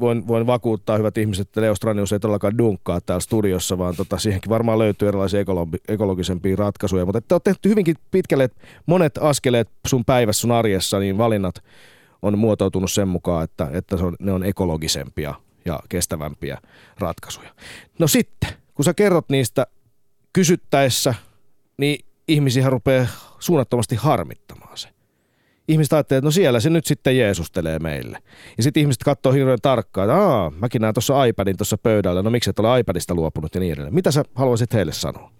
S2: voin, voin vakuuttaa hyvät ihmiset, että Leo Stranius ei todellakaan dunkkaa täällä studiossa, vaan tota, siihenkin varmaan löytyy erilaisia ekologi- ekologisempia ratkaisuja. Mutta te olette tehty hyvinkin pitkälle monet askeleet sun päivässä, sun arjessa, niin valinnat on muotoutunut sen mukaan, että, että se on, ne on ekologisempia ja kestävämpiä ratkaisuja. No sitten, kun sä kerrot niistä kysyttäessä, niin ihmisiä rupeaa suunnattomasti harmittamaan se. Ihmiset ajattelee, että no siellä se nyt sitten Jeesustelee meille. Ja sitten ihmiset katsoo hirveän tarkkaan, että Aa, mäkin näen tuossa iPadin tuossa pöydällä, no miksi et ole iPadista luopunut ja niin edelleen. Mitä sä haluaisit heille sanoa?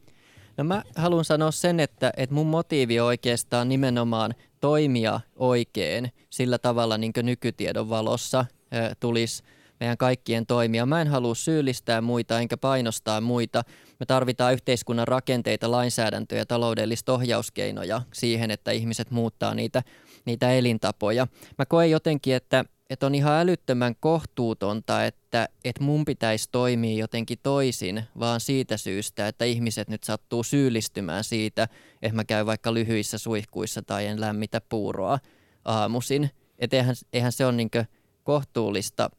S4: No mä haluan sanoa sen, että, että mun motiivi on oikeastaan nimenomaan toimia oikein sillä tavalla, niin kuin nykytiedon valossa tulisi – meidän kaikkien toimia. Mä en halua syyllistää muita enkä painostaa muita. Me tarvitaan yhteiskunnan rakenteita, lainsäädäntöjä ja taloudellista ohjauskeinoja siihen, että ihmiset muuttaa niitä, niitä elintapoja. Mä koen jotenkin, että, että on ihan älyttömän kohtuutonta, että, että mun pitäisi toimia jotenkin toisin, vaan siitä syystä, että ihmiset nyt sattuu syyllistymään siitä, että mä käyn vaikka lyhyissä suihkuissa tai en lämmitä puuroa aamuisin. Että eihän, eihän se ole niin kohtuullista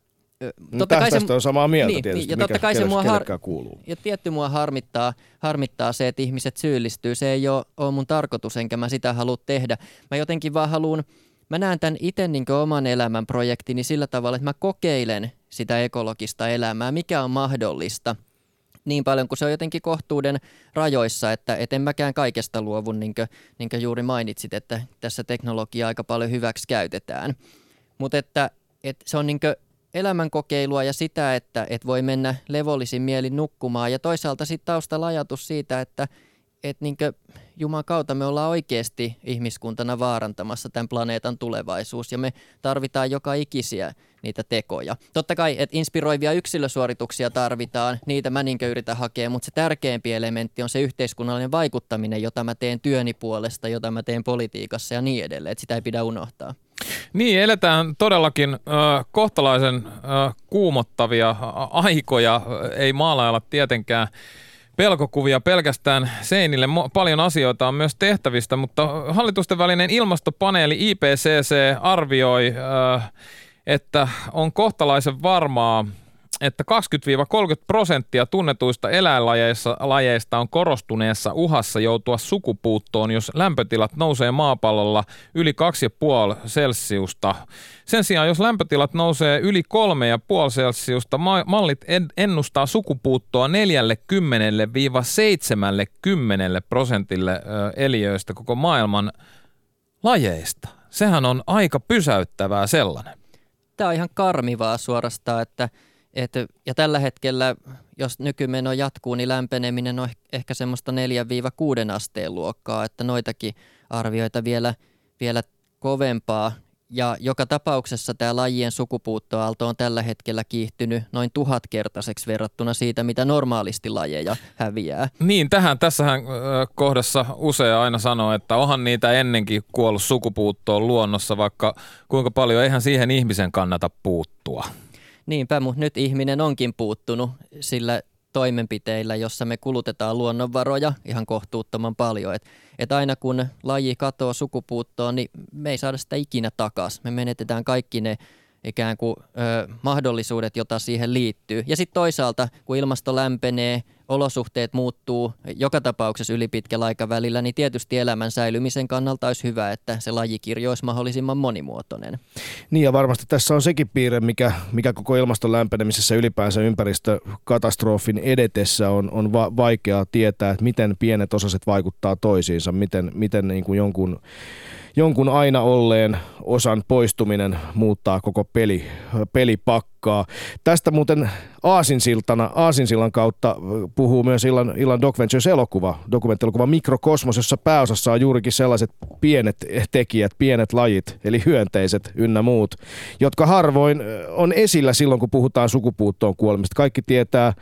S2: No totta kai se, on samaa mieltä niin, tietysti,
S4: ja totta kai se mua har- kuuluu. Ja tietty mua harmittaa, harmittaa se, että ihmiset syyllistyy. Se ei ole, ole mun tarkoitus, enkä mä sitä halua tehdä. Mä jotenkin vaan haluan, mä näen tämän itse niin oman elämän projektini sillä tavalla, että mä kokeilen sitä ekologista elämää, mikä on mahdollista – niin paljon kuin se on jotenkin kohtuuden rajoissa, että et en mäkään kaikesta luovu, niin kuin, niin kuin juuri mainitsit, että tässä teknologiaa aika paljon hyväksi käytetään. Mutta että, että se on niin elämänkokeilua ja sitä, että, että voi mennä levollisin mielin nukkumaan. Ja toisaalta sitten taustalla ajatus siitä, että, että niin Jumalan kautta me ollaan oikeasti ihmiskuntana vaarantamassa tämän planeetan tulevaisuus ja me tarvitaan joka ikisiä niitä tekoja. Totta kai, että inspiroivia yksilösuorituksia tarvitaan, niitä mä niin yritän hakea, mutta se tärkeämpi elementti on se yhteiskunnallinen vaikuttaminen, jota mä teen työni puolesta, jota mä teen politiikassa ja niin edelleen, että sitä ei pidä unohtaa.
S3: Niin, eletään todellakin äh, kohtalaisen äh, kuumottavia aikoja, ei maalailla tietenkään pelkokuvia pelkästään seinille. Paljon asioita on myös tehtävistä, mutta hallitusten välinen ilmastopaneeli IPCC arvioi, että on kohtalaisen varmaa, että 20-30 prosenttia tunnetuista eläinlajeista on korostuneessa uhassa joutua sukupuuttoon, jos lämpötilat nousee maapallolla yli 2,5 celsiusta. Sen sijaan, jos lämpötilat nousee yli 3,5 celsiusta, mallit ennustaa sukupuuttoa 40-70 prosentille eliöistä koko maailman lajeista. Sehän on aika pysäyttävää sellainen.
S4: Tämä on ihan karmivaa suorastaan, että – et, ja tällä hetkellä, jos nykymeno jatkuu, niin lämpeneminen on ehkä semmoista 4-6 asteen luokkaa, että noitakin arvioita vielä, vielä kovempaa. Ja joka tapauksessa tämä lajien sukupuuttoaalto on tällä hetkellä kiihtynyt noin tuhatkertaiseksi verrattuna siitä, mitä normaalisti lajeja häviää.
S3: Niin, tähän tässähän kohdassa usein aina sanoo, että onhan niitä ennenkin kuollut sukupuuttoon luonnossa, vaikka kuinka paljon eihän siihen ihmisen kannata puuttua.
S4: Niinpä, mutta nyt ihminen onkin puuttunut sillä toimenpiteillä, jossa me kulutetaan luonnonvaroja ihan kohtuuttoman paljon. Et, et aina kun laji katoaa sukupuuttoon, niin me ei saada sitä ikinä takaisin. Me menetetään kaikki ne ikään kuin ö, mahdollisuudet, joita siihen liittyy. Ja sitten toisaalta, kun ilmasto lämpenee, olosuhteet muuttuu joka tapauksessa yli pitkällä aikavälillä, niin tietysti elämän säilymisen kannalta olisi hyvä, että se lajikirjo olisi mahdollisimman monimuotoinen.
S2: Niin ja varmasti tässä on sekin piirre, mikä, mikä koko ilmaston lämpenemisessä ylipäänsä ympäristökatastrofin edetessä on, on va- vaikeaa tietää, että miten pienet osaset vaikuttaa toisiinsa, miten, miten niin kuin jonkun jonkun aina olleen osan poistuminen muuttaa koko peli, pelipakkaa. Tästä muuten Aasinsiltana, Aasinsillan kautta puhuu myös illan, illan Doc Ventures-elokuva, dokumenttelokuva Mikrokosmos, jossa pääosassa on juurikin sellaiset pienet tekijät, pienet lajit, eli hyönteiset ynnä muut, jotka harvoin on esillä silloin, kun puhutaan sukupuuttoon kuolemista. Kaikki tietää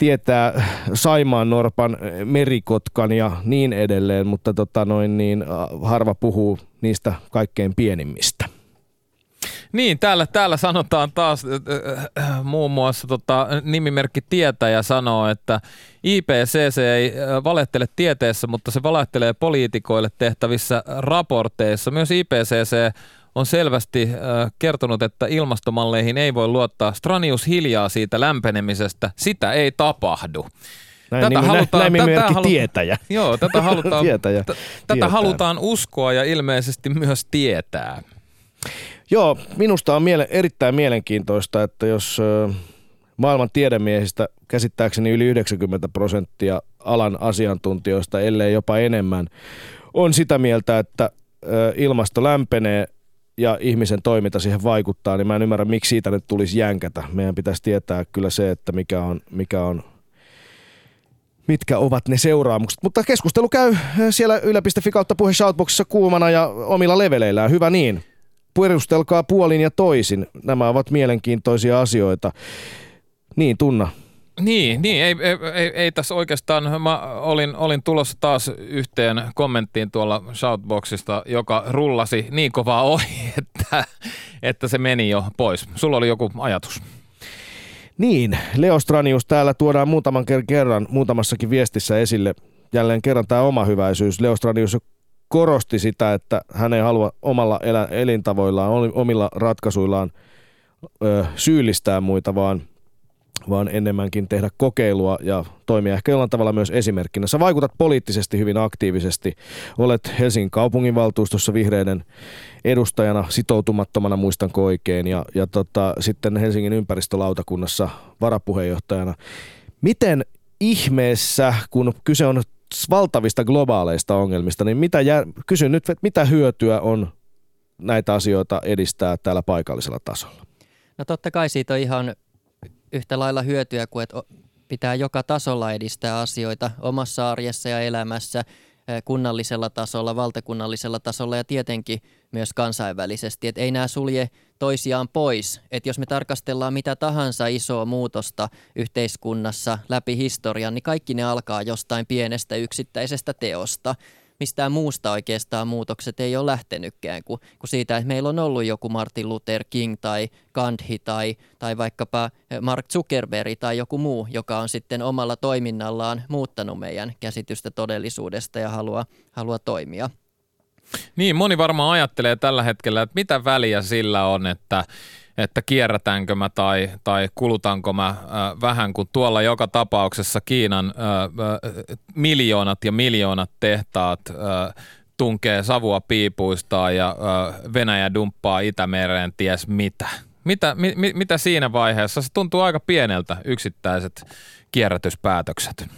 S2: tietää Saimaan Norpan, merikotkan ja niin edelleen, mutta tota noin, niin, harva puhuu niistä kaikkein pienimmistä.
S3: Niin, täällä, täällä sanotaan taas äh, äh, muun muassa tota, nimimerkki Tietäjä sanoo, että IPCC ei valehtele tieteessä, mutta se valehtelee poliitikoille tehtävissä raporteissa. Myös IPCC on selvästi äh, kertonut, että ilmastomalleihin ei voi luottaa. Stranius hiljaa siitä lämpenemisestä. Sitä ei tapahdu.
S2: Näin, tätä nimi, halutaan, näin tätä halu- tietäjä.
S3: Joo, tätä [LAUGHS] halutaan, tietäjä. T- tätä halutaan uskoa ja ilmeisesti myös tietää.
S2: Joo, minusta on miele- erittäin mielenkiintoista, että jos ö, maailman tiedemiehistä käsittääkseni yli 90 prosenttia alan asiantuntijoista, ellei jopa enemmän, on sitä mieltä, että ö, ilmasto lämpenee ja ihmisen toiminta siihen vaikuttaa, niin mä en ymmärrä, miksi siitä nyt tulisi jänkätä. Meidän pitäisi tietää kyllä se, että mikä on, mikä on mitkä ovat ne seuraamukset. Mutta keskustelu käy siellä yle.fi kautta puhe Shoutboxissa kuumana ja omilla leveleillään. Hyvä niin. Perustelkaa puolin ja toisin. Nämä ovat mielenkiintoisia asioita. Niin, Tunna.
S3: Niin, niin ei, ei, ei, ei tässä oikeastaan, mä olin, olin tulossa taas yhteen kommenttiin tuolla Shoutboxista, joka rullasi niin kovaa ohi, [LAUGHS] että, että se meni jo pois. Sulla oli joku ajatus.
S2: Niin, Leo Stranius täällä tuodaan muutaman kerran, muutamassakin viestissä esille jälleen kerran tämä oma hyväisyys. Leo Stranius korosti sitä, että hän ei halua omalla elä, elintavoillaan, omilla ratkaisuillaan ö, syyllistää muita, vaan, vaan enemmänkin tehdä kokeilua ja toimia ehkä jollain tavalla myös esimerkkinä. Sä vaikutat poliittisesti hyvin aktiivisesti. Olet Helsingin kaupunginvaltuustossa vihreiden edustajana sitoutumattomana, muistanko oikein, ja, ja tota, sitten Helsingin ympäristölautakunnassa varapuheenjohtajana. Miten ihmeessä, kun kyse on valtavista globaaleista ongelmista, niin mitä jär, kysyn nyt, että mitä hyötyä on näitä asioita edistää täällä paikallisella tasolla?
S4: No totta kai siitä on ihan yhtä lailla hyötyä kuin, että pitää joka tasolla edistää asioita omassa arjessa ja elämässä – kunnallisella tasolla, valtakunnallisella tasolla ja tietenkin myös kansainvälisesti. Et ei nämä sulje toisiaan pois. Et jos me tarkastellaan mitä tahansa isoa muutosta yhteiskunnassa läpi historian, niin kaikki ne alkaa jostain pienestä yksittäisestä teosta mistään muusta oikeastaan muutokset ei ole lähtenytkään kuin, kuin siitä, että meillä on ollut joku Martin Luther King tai Gandhi tai, tai vaikkapa Mark Zuckerberg tai joku muu, joka on sitten omalla toiminnallaan muuttanut meidän käsitystä todellisuudesta ja haluaa, haluaa toimia.
S3: Niin, moni varmaan ajattelee tällä hetkellä, että mitä väliä sillä on, että että kierrätäänkö mä tai, tai kulutanko mä äh, vähän, kun tuolla joka tapauksessa Kiinan äh, äh, miljoonat ja miljoonat tehtaat tunkee savua piipuistaan ja Venäjä dumppaa Itämereen ties mitä. Mitä, mi, mitä siinä vaiheessa? Se tuntuu aika pieneltä yksittäiset kierrätyspäätökset.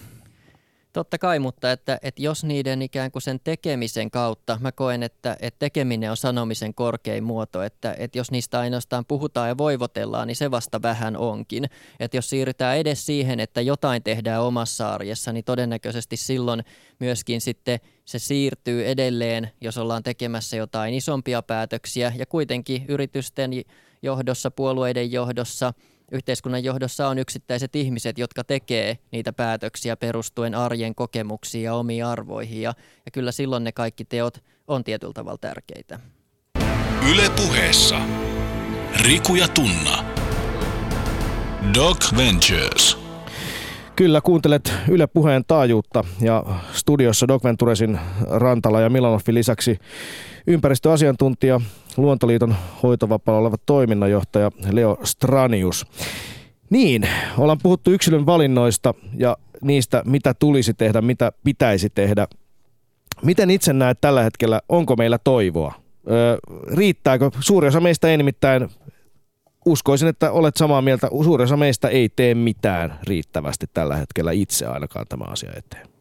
S4: Totta kai, mutta että, että jos niiden ikään kuin sen tekemisen kautta, mä koen, että, että tekeminen on sanomisen korkein muoto, että, että jos niistä ainoastaan puhutaan ja voivotellaan, niin se vasta vähän onkin. Että jos siirrytään edes siihen, että jotain tehdään omassa arjessa, niin todennäköisesti silloin myöskin sitten se siirtyy edelleen, jos ollaan tekemässä jotain isompia päätöksiä ja kuitenkin yritysten johdossa, puolueiden johdossa – yhteiskunnan johdossa on yksittäiset ihmiset, jotka tekee niitä päätöksiä perustuen arjen kokemuksiin ja omiin arvoihin. Ja, ja kyllä silloin ne kaikki teot on tietyllä tavalla tärkeitä.
S1: Yle puheessa. Riku ja Tunna. Doc Ventures.
S2: Kyllä, kuuntelet Yle Puheen taajuutta ja studiossa Doc Venturesin Rantala ja Milanoffin lisäksi ympäristöasiantuntija, Luontoliiton hoitovapaalla oleva toiminnanjohtaja Leo Stranius. Niin, ollaan puhuttu yksilön valinnoista ja niistä, mitä tulisi tehdä, mitä pitäisi tehdä. Miten itse näet tällä hetkellä, onko meillä toivoa? Öö, riittääkö? Suuri osa meistä ei nimittäin, uskoisin, että olet samaa mieltä, suuri osa meistä ei tee mitään riittävästi tällä hetkellä itse ainakaan tämä asia eteen.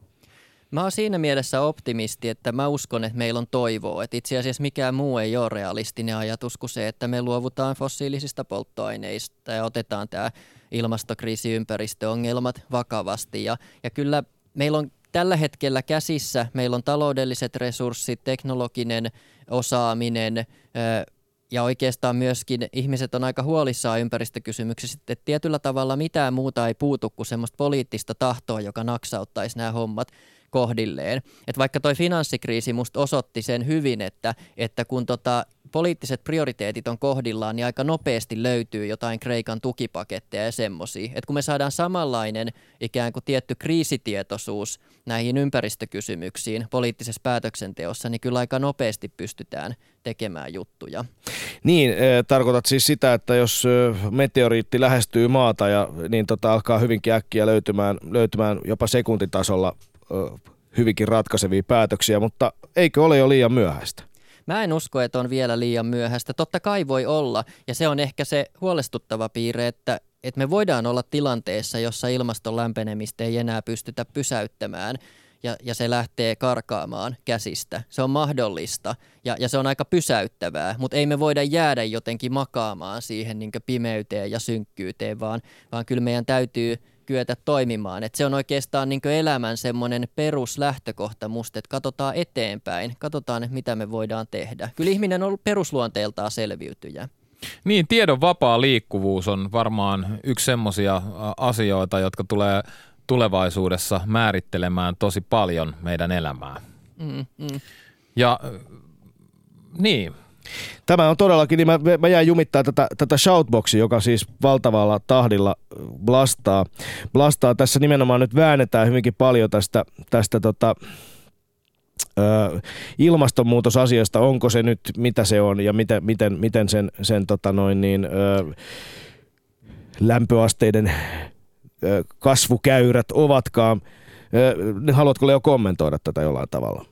S4: Mä oon siinä mielessä optimisti, että mä uskon, että meillä on toivoa. Että itse asiassa mikään muu ei ole realistinen ajatus kuin se, että me luovutaan fossiilisista polttoaineista ja otetaan tämä ilmastokriisi, ympäristöongelmat vakavasti. Ja, ja kyllä meillä on tällä hetkellä käsissä, meillä on taloudelliset resurssit, teknologinen osaaminen, ja oikeastaan myöskin ihmiset on aika huolissaan ympäristökysymyksistä, että tietyllä tavalla mitään muuta ei puutu kuin semmoista poliittista tahtoa, joka naksauttaisi nämä hommat kohdilleen. Et vaikka toi finanssikriisi musta osoitti sen hyvin, että, että kun tota poliittiset prioriteetit on kohdillaan, niin aika nopeasti löytyy jotain Kreikan tukipaketteja ja semmoisia. Että kun me saadaan samanlainen ikään kuin tietty kriisitietoisuus näihin ympäristökysymyksiin poliittisessa päätöksenteossa, niin kyllä aika nopeasti pystytään tekemään juttuja.
S2: Niin, tarkoitat siis sitä, että jos meteoriitti lähestyy maata, ja, niin tota, alkaa hyvinkin äkkiä löytymään, löytymään jopa sekuntitasolla hyvinkin ratkaisevia päätöksiä, mutta eikö ole jo liian myöhäistä?
S4: Mä en usko, että on vielä liian myöhäistä. Totta kai voi olla, ja se on ehkä se huolestuttava piirre, että, että me voidaan olla tilanteessa, jossa ilmaston lämpenemistä ei enää pystytä pysäyttämään ja, ja se lähtee karkaamaan käsistä. Se on mahdollista ja, ja se on aika pysäyttävää, mutta ei me voida jäädä jotenkin makaamaan siihen niin pimeyteen ja synkkyyteen, vaan, vaan kyllä meidän täytyy – kyetä toimimaan. Et se on oikeastaan niin elämän semmoinen peruslähtökohta musta, että katsotaan eteenpäin, katsotaan, mitä me voidaan tehdä. Kyllä ihminen on perusluonteeltaan selviytyjä.
S3: Niin, tiedon vapaa liikkuvuus on varmaan yksi semmoisia asioita, jotka tulee tulevaisuudessa määrittelemään tosi paljon meidän elämää. Mm, mm. Ja niin,
S2: Tämä on todellakin, niin mä, mä jäin jumittaa tätä, tätä shoutboxia, joka siis valtavalla tahdilla blastaa. blastaa. Tässä nimenomaan nyt väännetään hyvinkin paljon tästä, tästä tota, ö, ilmastonmuutosasiasta, onko se nyt, mitä se on ja miten, miten, miten sen, sen tota noin niin, ö, lämpöasteiden ö, kasvukäyrät ovatkaan. Ö, haluatko Leo kommentoida tätä jollain tavalla?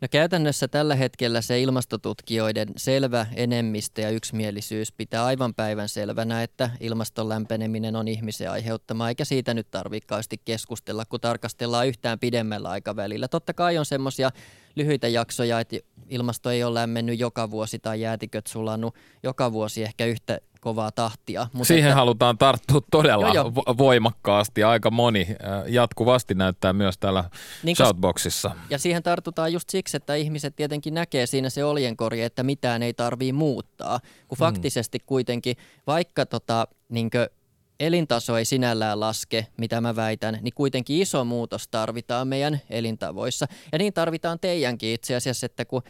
S4: No käytännössä tällä hetkellä se ilmastotutkijoiden selvä enemmistö ja yksimielisyys pitää aivan päivän selvänä, että ilmaston lämpeneminen on ihmisen aiheuttama, eikä siitä nyt tarvitse keskustella, kun tarkastellaan yhtään pidemmällä aikavälillä. Totta kai on semmoisia lyhyitä jaksoja, että ilmasto ei ole lämmennyt joka vuosi tai jäätiköt sulannut joka vuosi ehkä yhtä kovaa tahtia.
S3: Mutta Siihen että, halutaan tarttua todella jo, jo. voimakkaasti. Aika moni äh, jatkuvasti näyttää myös täällä niin Shoutboxissa.
S4: Ja siihen tartutaan just siksi, että ihmiset tietenkin näkee siinä se oljenkori, että mitään ei tarvii muuttaa. Kun mm. faktisesti kuitenkin, vaikka tota, niinkö, elintaso ei sinällään laske, mitä mä väitän, niin kuitenkin iso muutos tarvitaan meidän elintavoissa. Ja niin tarvitaan teidänkin itse asiassa, että kun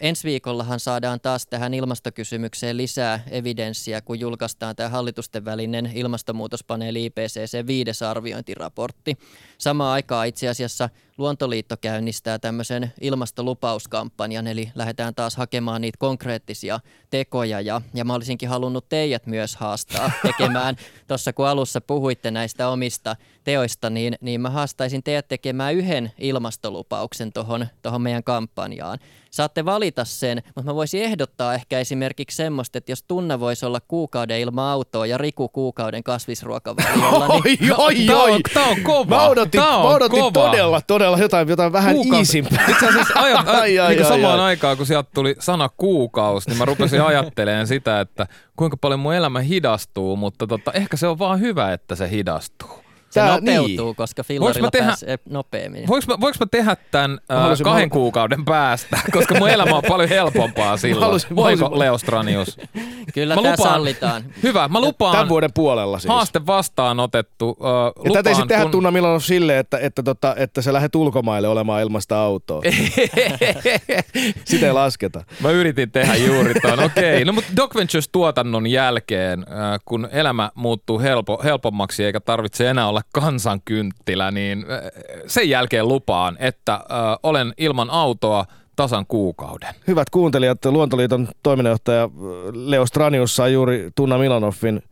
S4: Ensi viikollahan saadaan taas tähän ilmastokysymykseen lisää evidenssiä, kun julkaistaan tämä hallitusten välinen ilmastonmuutospaneeli IPCC viides arviointiraportti. Samaan aikaan itse asiassa Luontoliitto käynnistää tämmöisen ilmastolupauskampanjan, eli lähdetään taas hakemaan niitä konkreettisia tekoja. Ja, ja mä olisinkin halunnut teidät myös haastaa [LAUGHS] tekemään, tuossa kun alussa puhuitte näistä omista teoista, niin, niin mä haastaisin teidät tekemään yhden ilmastolupauksen tuohon meidän kampanjaan. Saatte valita sen, mutta mä voisin ehdottaa ehkä esimerkiksi semmoista, että jos Tunna voisi olla kuukauden ilman autoa ja Riku kuukauden kasvisruokavaliolla,
S2: niin... oi, oi, oi.
S3: Tämä on kova.
S2: Mä odotin,
S3: Tää
S2: on mä odotin kova. todella, todella jotain, jotain vähän iisimpää.
S3: Itse asiassa [LAUGHS] aja, ai, ai, niin ai, samaan ai. aikaan, kun sieltä tuli sana kuukaus, niin mä rupesin ajattelemaan sitä, että kuinka paljon mun elämä hidastuu, mutta tota, ehkä se on vaan hyvä, että se hidastuu.
S4: Se Tää, nopeutuu, niin. koska fillarilla tehdä, pääsee nopeammin.
S3: Voinko mä, voinko mä tehdä tämän äh, kahden mä... kuukauden päästä, [LAUGHS] koska mun elämä on paljon helpompaa silloin. Haluaisin, Voiko haluaisin... Leo Stranius? [LAUGHS]
S4: Kyllä tämä sallitaan.
S3: Hyvä, mä lupaan.
S2: Tämän vuoden puolella siis.
S3: Haaste vastaanotettu. Äh,
S2: ja tätä ei sitten tehdä kun... tunna milloin silleen, että, että, tota, että sä lähdet ulkomaille olemaan ilmasta autoa. [LAUGHS] Sitä ei lasketa.
S3: Mä yritin tehdä juuri tuon. Okei, okay. no mutta Doc Ventures tuotannon jälkeen, äh, kun elämä muuttuu helpo, helpommaksi eikä tarvitse enää olla kansankynttilä, niin äh, sen jälkeen lupaan, että äh, olen ilman autoa tasan kuukauden.
S2: Hyvät kuuntelijat, Luontoliiton toiminnanjohtaja äh, Leo Stranius sai juuri Tunna Milanoffin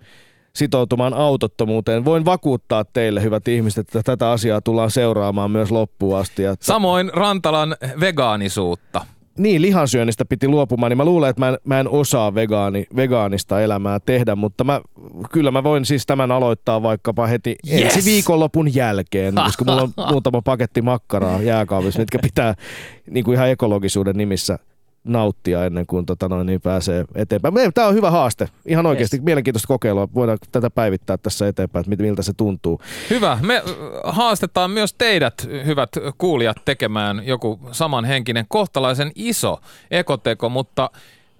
S2: sitoutumaan autottomuuteen. Voin vakuuttaa teille, hyvät ihmiset, että tätä asiaa tullaan seuraamaan myös loppuun asti. Että...
S3: Samoin Rantalan vegaanisuutta
S2: niin, lihansyönnistä piti luopumaan, niin mä luulen, että mä en, mä en osaa vegaani, vegaanista elämää tehdä, mutta mä, kyllä mä voin siis tämän aloittaa vaikkapa heti yes. ensi viikonlopun jälkeen, [LAUGHS] koska mulla on muutama paketti makkaraa jääkaapissa, mitkä pitää niin kuin ihan ekologisuuden nimissä – nauttia ennen kuin tota noin, niin pääsee eteenpäin. Tämä on hyvä haaste. Ihan oikeasti yes. mielenkiintoista kokeilua. Voidaan tätä päivittää tässä eteenpäin, että miltä se tuntuu.
S3: Hyvä. Me haastetaan myös teidät, hyvät kuulijat, tekemään joku samanhenkinen kohtalaisen iso ekoteko, mutta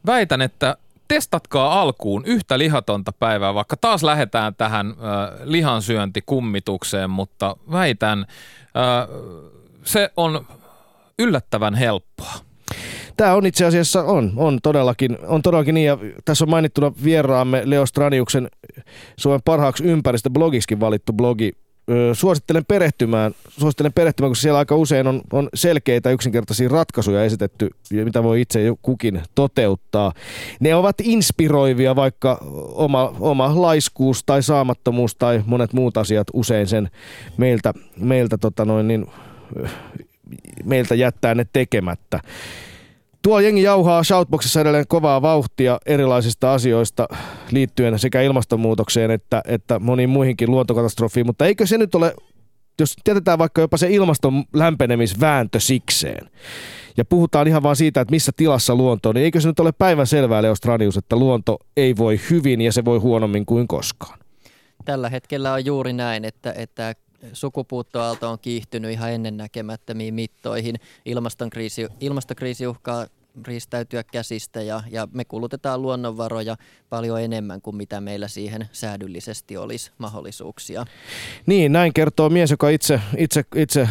S3: väitän, että testatkaa alkuun yhtä lihatonta päivää, vaikka taas lähdetään tähän äh, lihansyöntikummitukseen, mutta väitän, äh, se on yllättävän helppoa.
S2: Tämä on itse asiassa, on, on, todellakin, on todellakin niin, ja tässä on mainittuna vieraamme Leo Straniuksen Suomen parhaaksi ympäristöblogiskin valittu blogi suosittelen perehtymään, suosittelen perehtymään, koska siellä aika usein on, on selkeitä yksinkertaisia ratkaisuja esitetty, mitä voi itse kukin toteuttaa. Ne ovat inspiroivia, vaikka oma, oma laiskuus tai saamattomuus tai monet muut asiat usein sen meiltä, meiltä, tota noin, niin, meiltä jättää ne tekemättä. Tuo jengi jauhaa Shoutboxissa edelleen kovaa vauhtia erilaisista asioista liittyen sekä ilmastonmuutokseen että, että moniin muihinkin luontokatastrofiin, mutta eikö se nyt ole, jos jätetään vaikka jopa se ilmaston lämpenemisvääntö sikseen, ja puhutaan ihan vaan siitä, että missä tilassa luonto on, niin eikö se nyt ole päivän selvää, Leo Stranius, että luonto ei voi hyvin ja se voi huonommin kuin koskaan?
S4: Tällä hetkellä on juuri näin, että, että sukupuuttoaalto on kiihtynyt ihan ennennäkemättömiin mittoihin. Ilmastokriisi, ilmastokriisi uhkaa riistäytyä käsistä ja, ja me kulutetaan luonnonvaroja paljon enemmän kuin mitä meillä siihen säädyllisesti olisi mahdollisuuksia.
S2: Niin, näin kertoo mies, joka itse, itse, itse äh,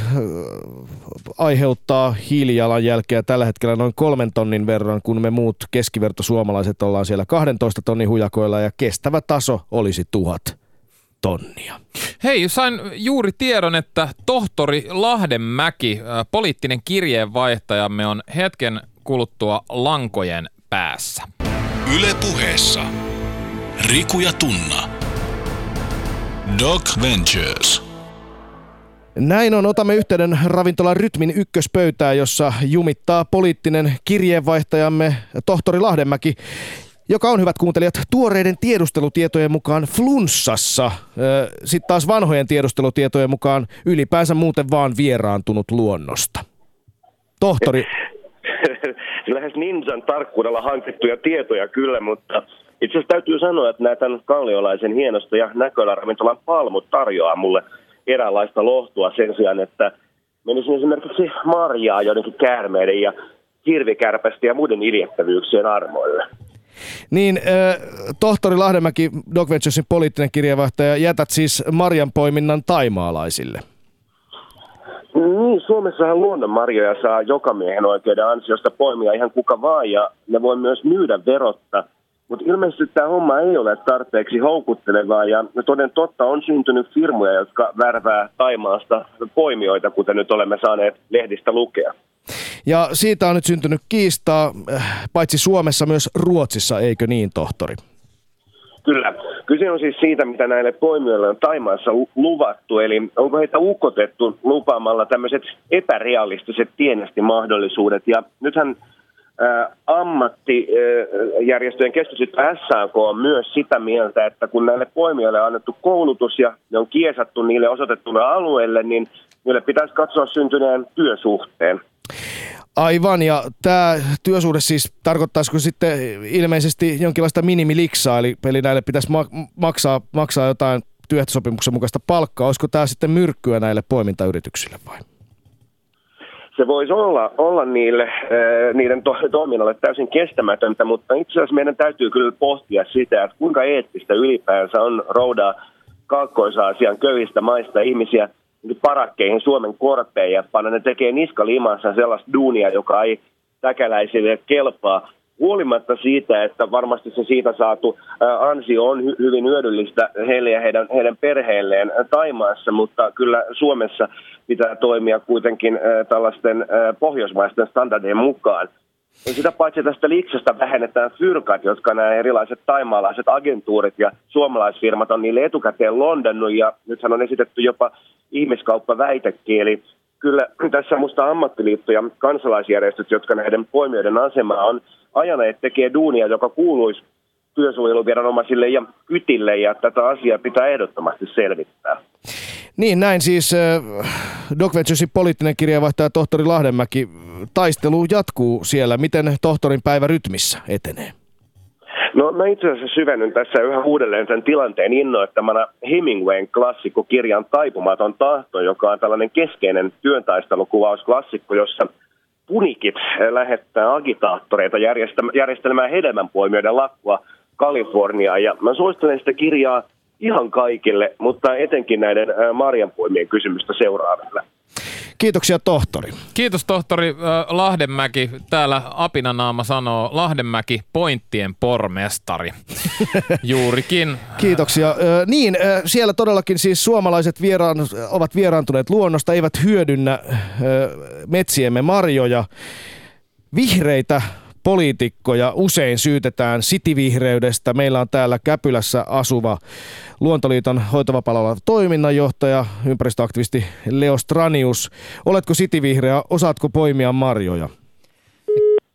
S2: aiheuttaa hiilijalanjälkeä tällä hetkellä noin kolmen tonnin verran, kun me muut keskivertosuomalaiset ollaan siellä 12 tonnin hujakoilla ja kestävä taso olisi tuhat tonnia.
S3: Hei, sain juuri tiedon, että tohtori Lahdenmäki, poliittinen kirjeenvaihtajamme, on hetken kuluttua lankojen päässä.
S1: Ylepuheessa Riku ja Tunna. Doc Ventures.
S2: Näin on, otamme yhteyden ravintolan Rytmin ykköspöytää, jossa jumittaa poliittinen kirjeenvaihtajamme tohtori Lahdenmäki joka on, hyvät kuuntelijat, tuoreiden tiedustelutietojen mukaan flunssassa. Sitten taas vanhojen tiedustelutietojen mukaan ylipäänsä muuten vaan vieraantunut luonnosta. Tohtori. [LAUGHS]
S5: Lähes ninjan tarkkuudella hankittuja tietoja kyllä, mutta itse asiassa täytyy sanoa, että näitä kalliolaisen hienosta ja näköillä ravintolan palmut tarjoaa mulle eräänlaista lohtua sen sijaan, että menisin esimerkiksi marjaa joidenkin käärmeiden ja hirvikärpästä ja muiden iljettävyyksien armoille.
S2: Niin, äh, tohtori Lahdemäki, Doc Venturesin poliittinen kirjavaihtaja, jätät siis marjan poiminnan taimaalaisille.
S5: Niin, Suomessahan luonnonmarjoja saa joka miehen oikeuden ansiosta poimia ihan kuka vaan ja ne voi myös myydä verotta. Mutta ilmeisesti tämä homma ei ole tarpeeksi houkuttelevaa ja toden totta on syntynyt firmoja, jotka värvää Taimaasta poimijoita, kuten nyt olemme saaneet lehdistä lukea.
S2: Ja siitä on nyt syntynyt kiistaa, äh, paitsi Suomessa myös Ruotsissa, eikö niin, tohtori?
S5: Kyllä. Kyse on siis siitä, mitä näille poimijoille on Taimaassa luvattu, eli onko heitä ukotettu lupaamalla tämmöiset epärealistiset tienestimahdollisuudet. Ja nythän ää, ammattijärjestöjen keskusliitto SAK on myös sitä mieltä, että kun näille poimijoille on annettu koulutus ja ne on kiesattu niille osoitettuna alueelle, niin niille pitäisi katsoa syntyneen työsuhteen.
S2: Aivan, ja tämä työsuhde siis tarkoittaisiko sitten ilmeisesti jonkinlaista minimiliksaa, eli, eli näille pitäisi maksaa, maksaa jotain työehtosopimuksen mukaista palkkaa. Olisiko tämä sitten myrkkyä näille poimintayrityksille vai?
S5: Se voisi olla, olla niille, niiden to, toiminnalle täysin kestämätöntä, mutta itse asiassa meidän täytyy kyllä pohtia sitä, että kuinka eettistä ylipäänsä on roudaa Kaakkois-Aasian köyhistä maista ihmisiä – parakkeihin Suomen korpeen ja panna ne tekee niskalimassa sellaista duunia, joka ei täkäläisille kelpaa. Huolimatta siitä, että varmasti se siitä saatu ansio on hy- hyvin hyödyllistä heille ja heidän, heidän perheilleen Taimaassa, mutta kyllä Suomessa pitää toimia kuitenkin tällaisten pohjoismaisten standardien mukaan. Ja sitä paitsi tästä liksasta vähennetään fyrkat, jotka nämä erilaiset taimaalaiset agentuurit ja suomalaisfirmat on niille etukäteen londannut. Ja nythän on esitetty jopa ihmiskauppaväitekin. Eli kyllä tässä musta ammattiliitto ja kansalaisjärjestöt, jotka näiden poimijoiden asemaa on ajaneet, tekee duunia, joka kuuluisi työsuojeluviranomaisille ja kytille, ja tätä asiaa pitää ehdottomasti selvittää.
S2: Niin, näin siis äh, Doc Venturesin poliittinen kirjavaihtaja tohtori Lahdenmäki. Taistelu jatkuu siellä. Miten tohtorin päivä rytmissä etenee?
S5: No mä itse asiassa syvennyn tässä yhä uudelleen sen tilanteen innoittamana Hemingwayn klassikkokirjan Taipumaton tahto, joka on tällainen keskeinen työntaistelukuvausklassikko, jossa punikit lähettää agitaattoreita järjestelmään hedelmänpoimijoiden lakkua Kaliforniaan. Ja mä suosittelen sitä kirjaa ihan kaikille, mutta etenkin näiden marjanpoimien kysymystä seuraaville.
S2: Kiitoksia tohtori.
S3: Kiitos tohtori Lahdenmäki. Täällä Apinanaama sanoo Lahdenmäki pointtien pormestari. [LAUGHS] Juurikin.
S2: Kiitoksia. Niin, siellä todellakin siis suomalaiset vieraan, ovat vieraantuneet luonnosta, eivät hyödynnä metsiemme marjoja. Vihreitä poliitikkoja usein syytetään sitivihreydestä. Meillä on täällä Käpylässä asuva Luontoliiton hoitovapalalla toiminnanjohtaja, ympäristöaktivisti Leo Stranius. Oletko sitivihreä, osaatko poimia marjoja?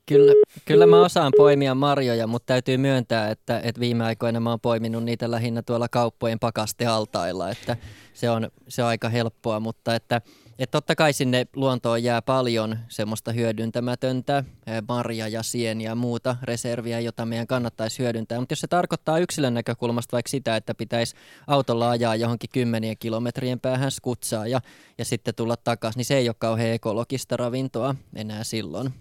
S4: Kyllä, kyllä mä osaan poimia marjoja, mutta täytyy myöntää, että, että viime aikoina mä oon poiminut niitä lähinnä tuolla kauppojen pakastealtailla, että se on, se on aika helppoa, mutta että että totta kai sinne luontoon jää paljon semmoista hyödyntämätöntä, marja ja sieniä ja muuta reserviä, jota meidän kannattaisi hyödyntää. Mutta jos se tarkoittaa yksilön näkökulmasta vaikka sitä, että pitäisi autolla ajaa johonkin kymmenien kilometrien päähän skutsaa ja, ja sitten tulla takaisin, niin se ei ole kauhean ekologista ravintoa enää silloin.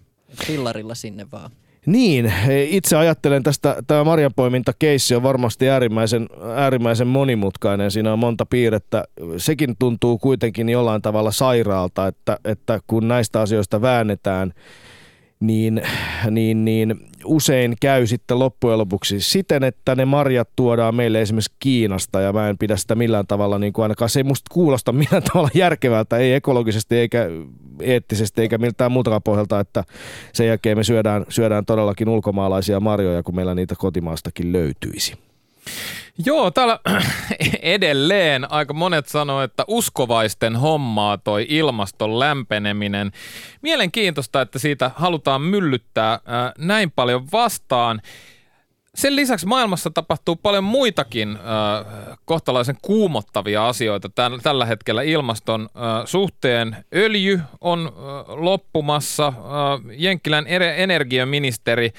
S4: Fillarilla sinne vaan.
S2: Niin, itse ajattelen tästä, tämä marjanpoimintakeissi on varmasti äärimmäisen, äärimmäisen monimutkainen. Siinä on monta piirrettä. Sekin tuntuu kuitenkin jollain tavalla sairaalta, että, että kun näistä asioista väännetään, niin, niin, niin usein käy sitten loppujen lopuksi siten, että ne marjat tuodaan meille esimerkiksi Kiinasta ja mä en pidä sitä millään tavalla, niin kuin ainakaan se ei musta kuulosta [LAUGHS] millään tavalla järkevältä, ei ekologisesti eikä eettisesti eikä miltään muutakaan pohjalta, että sen jälkeen me syödään, syödään todellakin ulkomaalaisia marjoja, kun meillä niitä kotimaastakin löytyisi.
S3: Joo, täällä [CLEARS THROAT] edelleen aika monet sanoo, että uskovaisten hommaa toi ilmaston lämpeneminen. Mielenkiintoista, että siitä halutaan myllyttää näin paljon vastaan. Sen lisäksi maailmassa tapahtuu paljon muitakin äh, kohtalaisen kuumottavia asioita täl, tällä hetkellä ilmaston äh, suhteen. Öljy on äh, loppumassa. Äh, Jenkkilän energiaministeri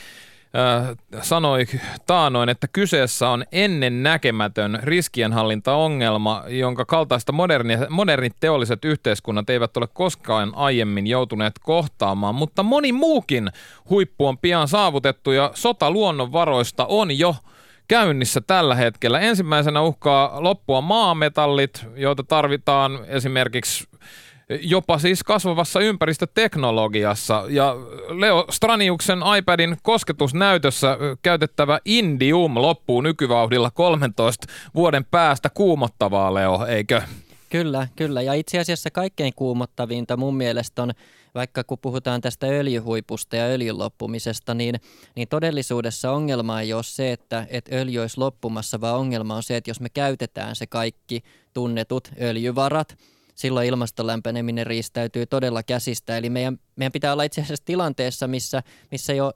S3: sanoi taanoin, että kyseessä on ennen näkemätön riskienhallintaongelma, jonka kaltaista moderni, modernit teolliset yhteiskunnat eivät ole koskaan aiemmin joutuneet kohtaamaan, mutta moni muukin huippu on pian saavutettu ja sota luonnonvaroista on jo käynnissä tällä hetkellä. Ensimmäisenä uhkaa loppua maametallit, joita tarvitaan esimerkiksi jopa siis kasvavassa ympäristöteknologiassa. Ja Leo Straniuksen iPadin kosketusnäytössä käytettävä Indium loppuu nykyvauhdilla 13 vuoden päästä kuumottavaa, Leo, eikö?
S4: Kyllä, kyllä. Ja itse asiassa kaikkein kuumottavinta mun mielestä on, vaikka kun puhutaan tästä öljyhuipusta ja öljyn loppumisesta, niin, niin todellisuudessa ongelma ei ole se, että, että öljy olisi loppumassa, vaan ongelma on se, että jos me käytetään se kaikki tunnetut öljyvarat – silloin ilmaston lämpeneminen riistäytyy todella käsistä. Eli meidän, meidän pitää olla itse asiassa tilanteessa, missä, missä jo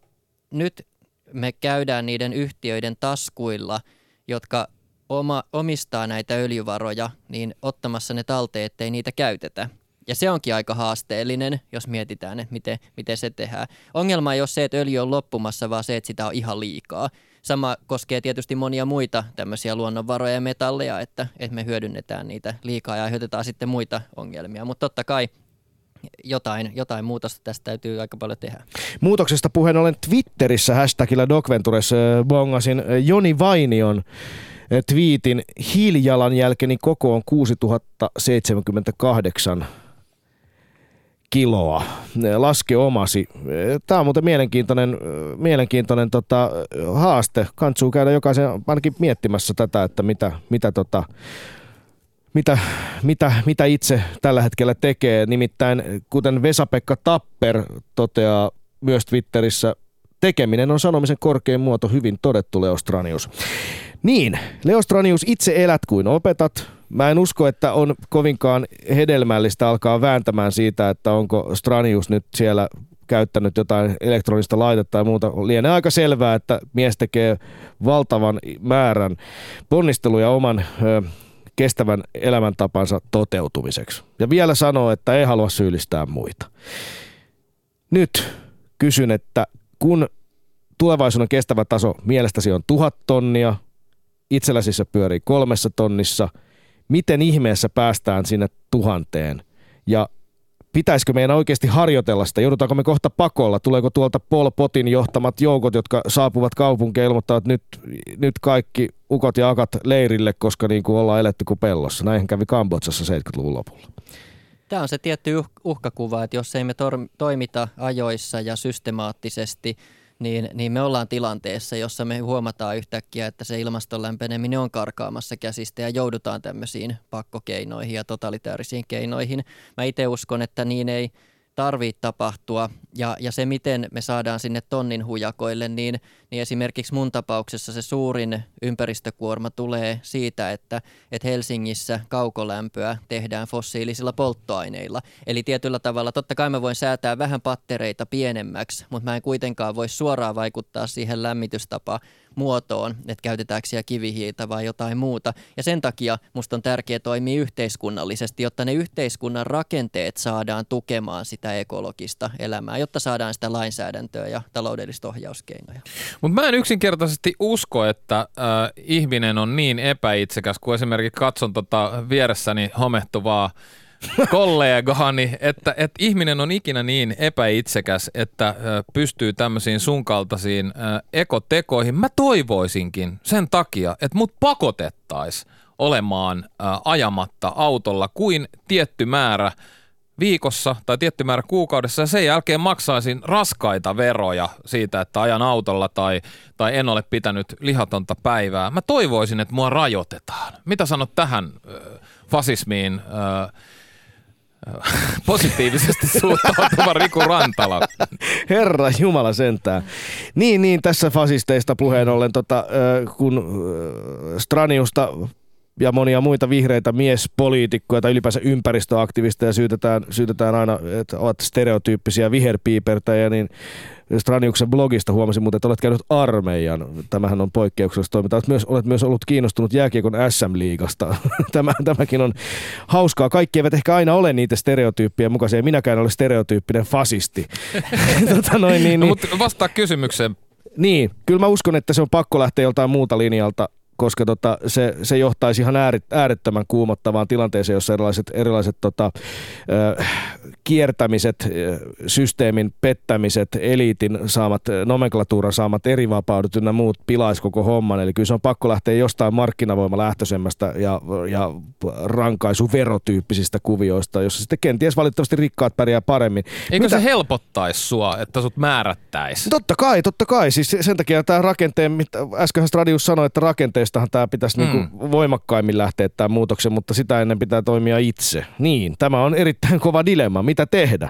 S4: nyt me käydään niiden yhtiöiden taskuilla, jotka oma, omistaa näitä öljyvaroja, niin ottamassa ne talteen, ettei niitä käytetä. Ja se onkin aika haasteellinen, jos mietitään, että miten, miten se tehdään. Ongelma ei ole se, että öljy on loppumassa, vaan se, että sitä on ihan liikaa. Sama koskee tietysti monia muita tämmöisiä luonnonvaroja ja metalleja, että, että me hyödynnetään niitä liikaa ja aiheutetaan sitten muita ongelmia. Mutta totta kai jotain, jotain muutosta tästä täytyy aika paljon tehdä.
S2: Muutoksesta puheen ollen Twitterissä hashtagillä Docventures bongasin Joni Vainion twiitin hiilijalanjälkeni koko on 6078 kiloa. Laske omasi. Tämä on muuten mielenkiintoinen, mielenkiintoinen tota, haaste. Kantsuu käydä jokaisen ainakin miettimässä tätä, että mitä, mitä, tota, mitä, mitä, mitä itse tällä hetkellä tekee. Nimittäin kuten Vesa-Pekka Tapper toteaa myös Twitterissä, tekeminen on sanomisen korkein muoto, hyvin todettu Leostranius. Niin, Leostranius, itse elät kuin opetat, Mä en usko, että on kovinkaan hedelmällistä alkaa vääntämään siitä, että onko Stranius nyt siellä käyttänyt jotain elektronista laitetta tai muuta. Lienee aika selvää, että mies tekee valtavan määrän ponnisteluja oman ö, kestävän elämäntapansa toteutumiseksi. Ja vielä sanoo, että ei halua syyllistää muita. Nyt kysyn, että kun tulevaisuuden kestävä taso mielestäsi on tuhat tonnia, itselläsi se pyörii kolmessa tonnissa – miten ihmeessä päästään sinne tuhanteen ja pitäisikö meidän oikeasti harjoitella sitä? Joudutaanko me kohta pakolla? Tuleeko tuolta Pol Potin johtamat joukot, jotka saapuvat kaupunkiin ilmoittaa, että nyt, nyt kaikki ukot ja akat leirille, koska niin kuin ollaan eletty kuin pellossa. Näinhän kävi Kambodsassa 70-luvun lopulla.
S4: Tämä on se tietty uh- uhkakuva, että jos ei me tor- toimita ajoissa ja systemaattisesti, niin, niin me ollaan tilanteessa, jossa me huomataan yhtäkkiä, että se ilmaston lämpeneminen on karkaamassa käsistä ja joudutaan tämmöisiin pakkokeinoihin ja totalitaarisiin keinoihin. Mä itse uskon, että niin ei tarvitse tapahtua. Ja, ja se, miten me saadaan sinne tonnin hujakoille, niin, niin esimerkiksi mun tapauksessa se suurin ympäristökuorma tulee siitä, että, että Helsingissä kaukolämpöä tehdään fossiilisilla polttoaineilla. Eli tietyllä tavalla, totta kai mä voin säätää vähän pattereita pienemmäksi, mutta mä en kuitenkaan voi suoraan vaikuttaa siihen lämmitystapa muotoon, että käytetäänkö siellä kivihiiltä vai jotain muuta. Ja sen takia musta on tärkeää toimia yhteiskunnallisesti, jotta ne yhteiskunnan rakenteet saadaan tukemaan sitä ekologista elämää, jotta saadaan sitä lainsäädäntöä ja taloudellista ohjauskeinoja.
S3: Mutta mä en yksinkertaisesti usko, että äh, ihminen on niin epäitsekäs, kun esimerkiksi katson tota vieressäni homehtuvaa kollegaani, että, että ihminen on ikinä niin epäitsekäs, että pystyy tämmöisiin sun kaltaisiin ekotekoihin. Mä toivoisinkin sen takia, että mut pakotettaisiin olemaan ajamatta autolla kuin tietty määrä viikossa tai tietty määrä kuukaudessa ja sen jälkeen maksaisin raskaita veroja siitä, että ajan autolla tai, tai en ole pitänyt lihatonta päivää. Mä toivoisin, että mua rajoitetaan. Mitä sanot tähän äh, fasismiin? Äh, [LAUGHS] positiivisesti suhtautuva Riku Rantala.
S2: Herra Jumala sentään. Niin, niin, tässä fasisteista puheen ollen, tota, kun Straniusta ja monia muita vihreitä miespoliitikkoja tai ylipäänsä ympäristöaktivisteja syytetään, syytetään aina, että ovat stereotyyppisiä viherpiipertäjiä, niin Straniuksen blogista huomasin muuten, että olet käynyt armeijan. Tämähän on poikkeuksellista toimintaa. Olet myös, olet myös ollut kiinnostunut jääkiekon SM-liigasta. [LAUGHS] Tämä, tämäkin on hauskaa. Kaikki eivät ehkä aina ole niitä stereotyyppien mukaisia. Minäkään olen stereotyyppinen fasisti. [LAUGHS]
S3: tota noin, niin, no, niin. mutta vastaa kysymykseen.
S2: Niin, kyllä mä uskon, että se on pakko lähteä joltain muuta linjalta koska tota, se, se johtaisi ihan äärettömän kuumottavaan tilanteeseen, jossa erilaiset, erilaiset tota, ö, kiertämiset, systeemin pettämiset, eliitin saamat, nomenklatuuran saamat eri vapaudet ynnä muut pilaisi koko homman. Eli kyllä se on pakko lähteä jostain markkinavoimalähtöisemmästä ja, ja rankaisuverotyyppisistä kuvioista, jossa sitten kenties valitettavasti rikkaat pärjää paremmin.
S3: Eikö Mitä? se helpottaisi sua, että sut määrättäisi?
S2: Totta kai, totta kai. Siis sen takia tämä rakenteen, mitä äsken Stradius sanoi, että rakenteestahan tämä pitäisi niinku mm. niinku voimakkaimmin lähteä tämän muutoksen, mutta sitä ennen pitää toimia itse. Niin, tämä on erittäin kova dilemma mitä tehdä.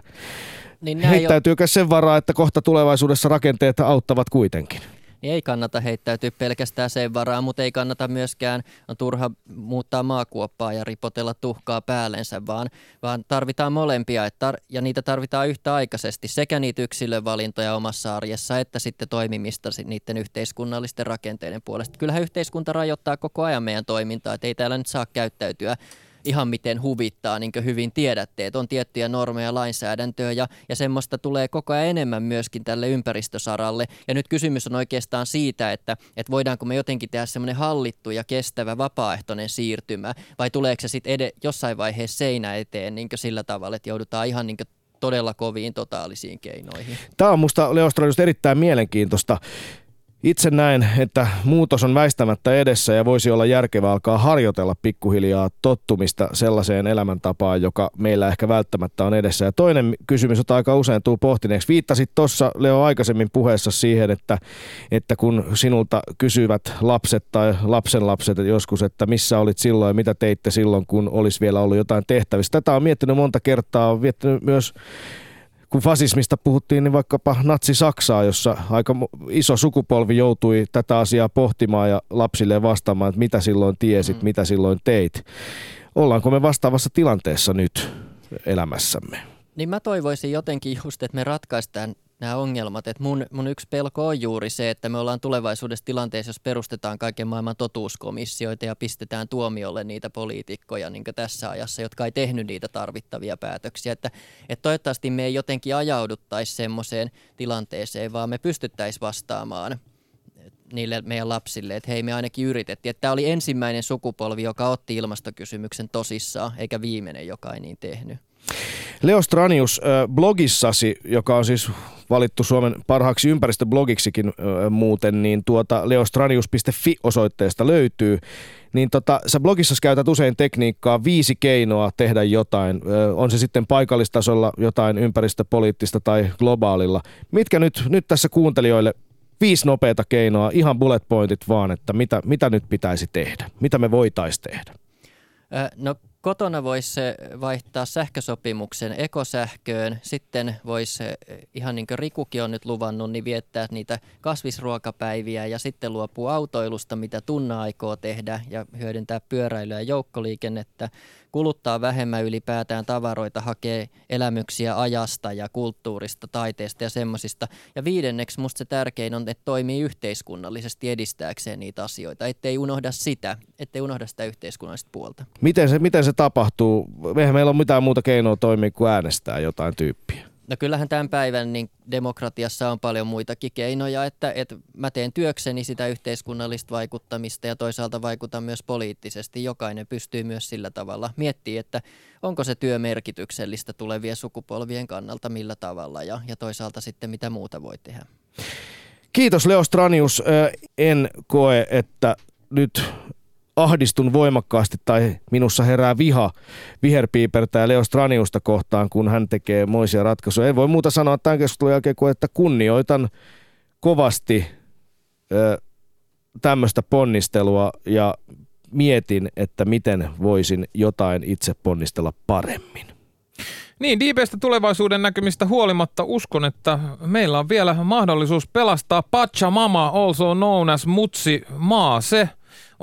S2: Niin Heittäytyykö sen varaa, että kohta tulevaisuudessa rakenteet auttavat kuitenkin?
S4: Niin ei kannata heittäytyä pelkästään sen varaa, mutta ei kannata myöskään, on turha muuttaa maakuoppaa ja ripotella tuhkaa päällensä, vaan, vaan tarvitaan molempia että tar- ja niitä tarvitaan yhtäaikaisesti sekä niitä yksilövalintoja omassa arjessa että sitten toimimista niiden yhteiskunnallisten rakenteiden puolesta. Kyllähän yhteiskunta rajoittaa koko ajan meidän toimintaa, että ei täällä nyt saa käyttäytyä ihan miten huvittaa, niin kuin hyvin tiedätte, että on tiettyjä normeja, lainsäädäntöä ja, ja semmoista tulee koko ajan enemmän myöskin tälle ympäristösaralle. Ja nyt kysymys on oikeastaan siitä, että, että voidaanko me jotenkin tehdä semmoinen hallittu ja kestävä vapaaehtoinen siirtymä vai tuleeko se sitten jossain vaiheessa seinä eteen niin sillä tavalla, että joudutaan ihan niin todella koviin totaalisiin keinoihin.
S2: Tämä on minusta Leostra erittäin mielenkiintoista. Itse näen, että muutos on väistämättä edessä ja voisi olla järkevää alkaa harjoitella pikkuhiljaa tottumista sellaiseen elämäntapaan, joka meillä ehkä välttämättä on edessä. Ja toinen kysymys, jota aika usein tuu pohtineeksi. Viittasit tuossa Leo aikaisemmin puheessa siihen, että, että kun sinulta kysyvät lapset tai lapsenlapset joskus, että missä olit silloin ja mitä teitte silloin, kun olisi vielä ollut jotain tehtävistä. Tätä on miettinyt monta kertaa, on miettinyt myös kun fasismista puhuttiin, niin vaikkapa natsi-Saksaa, jossa aika iso sukupolvi joutui tätä asiaa pohtimaan ja lapsille vastaamaan, että mitä silloin tiesit, mm. mitä silloin teit. Ollaanko me vastaavassa tilanteessa nyt elämässämme?
S4: Niin mä toivoisin jotenkin just, että me ratkaistaan nämä ongelmat. Et mun, mun yksi pelko on juuri se, että me ollaan tulevaisuudessa tilanteessa, jos perustetaan kaiken maailman totuuskomissioita ja pistetään tuomiolle niitä poliitikkoja niin tässä ajassa, jotka ei tehnyt niitä tarvittavia päätöksiä. Että, että toivottavasti me ei jotenkin ajauduttaisi semmoiseen tilanteeseen, vaan me pystyttäisiin vastaamaan niille meidän lapsille, että hei me ainakin yritettiin. Tämä oli ensimmäinen sukupolvi, joka otti ilmastokysymyksen tosissaan, eikä viimeinen, joka ei niin tehnyt.
S2: Leo Stranius, blogissasi, joka on siis valittu Suomen parhaaksi ympäristöblogiksikin muuten, niin tuota leostranius.fi osoitteesta löytyy. Niin tota, sä blogissa käytät usein tekniikkaa viisi keinoa tehdä jotain. On se sitten paikallistasolla jotain ympäristöpoliittista tai globaalilla. Mitkä nyt, nyt tässä kuuntelijoille viisi nopeata keinoa, ihan bullet pointit vaan, että mitä, mitä nyt pitäisi tehdä, mitä me voitaisiin tehdä?
S4: No kotona voisi vaihtaa sähkösopimuksen ekosähköön. Sitten voisi, ihan niin kuin Rikukin on nyt luvannut, niin viettää niitä kasvisruokapäiviä ja sitten luopua autoilusta, mitä tunna aikoo tehdä ja hyödyntää pyöräilyä ja joukkoliikennettä kuluttaa vähemmän ylipäätään tavaroita, hakee elämyksiä ajasta ja kulttuurista, taiteesta ja semmoisista. Ja viidenneksi musta se tärkein on, että toimii yhteiskunnallisesti edistääkseen niitä asioita, ettei unohda sitä, ettei unohda sitä yhteiskunnallista puolta.
S2: Miten se, miten se tapahtuu? Eihän meillä ole mitään muuta keinoa toimia kuin äänestää jotain tyyppiä.
S4: No kyllähän tämän päivän niin demokratiassa on paljon muitakin keinoja, että, että mä teen työkseni sitä yhteiskunnallista vaikuttamista ja toisaalta vaikutan myös poliittisesti. Jokainen pystyy myös sillä tavalla miettimään, että onko se työ merkityksellistä tulevien sukupolvien kannalta millä tavalla ja, ja toisaalta sitten mitä muuta voi tehdä.
S2: Kiitos Leo Stranius. En koe, että nyt ahdistun voimakkaasti tai minussa herää viha viherpiipertä ja Leo Straniusta kohtaan, kun hän tekee moisia ratkaisuja. En voi muuta sanoa tämän keskustelun jälkeen kuin, että kunnioitan kovasti tämmöistä ponnistelua ja mietin, että miten voisin jotain itse ponnistella paremmin.
S3: Niin, diipeistä tulevaisuuden näkymistä huolimatta uskon, että meillä on vielä mahdollisuus pelastaa Pachamama, also known as Mutsi maa. Se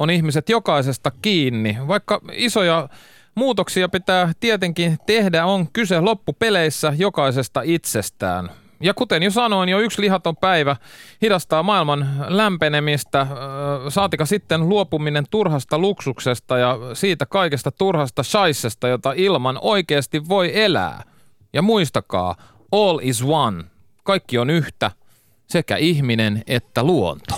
S3: on ihmiset jokaisesta kiinni. Vaikka isoja muutoksia pitää tietenkin tehdä, on kyse loppupeleissä jokaisesta itsestään. Ja kuten jo sanoin, jo yksi lihaton päivä hidastaa maailman lämpenemistä, saatika sitten luopuminen turhasta luksuksesta ja siitä kaikesta turhasta shaissesta, jota ilman oikeasti voi elää. Ja muistakaa, all is one. Kaikki on yhtä, sekä ihminen että luonto.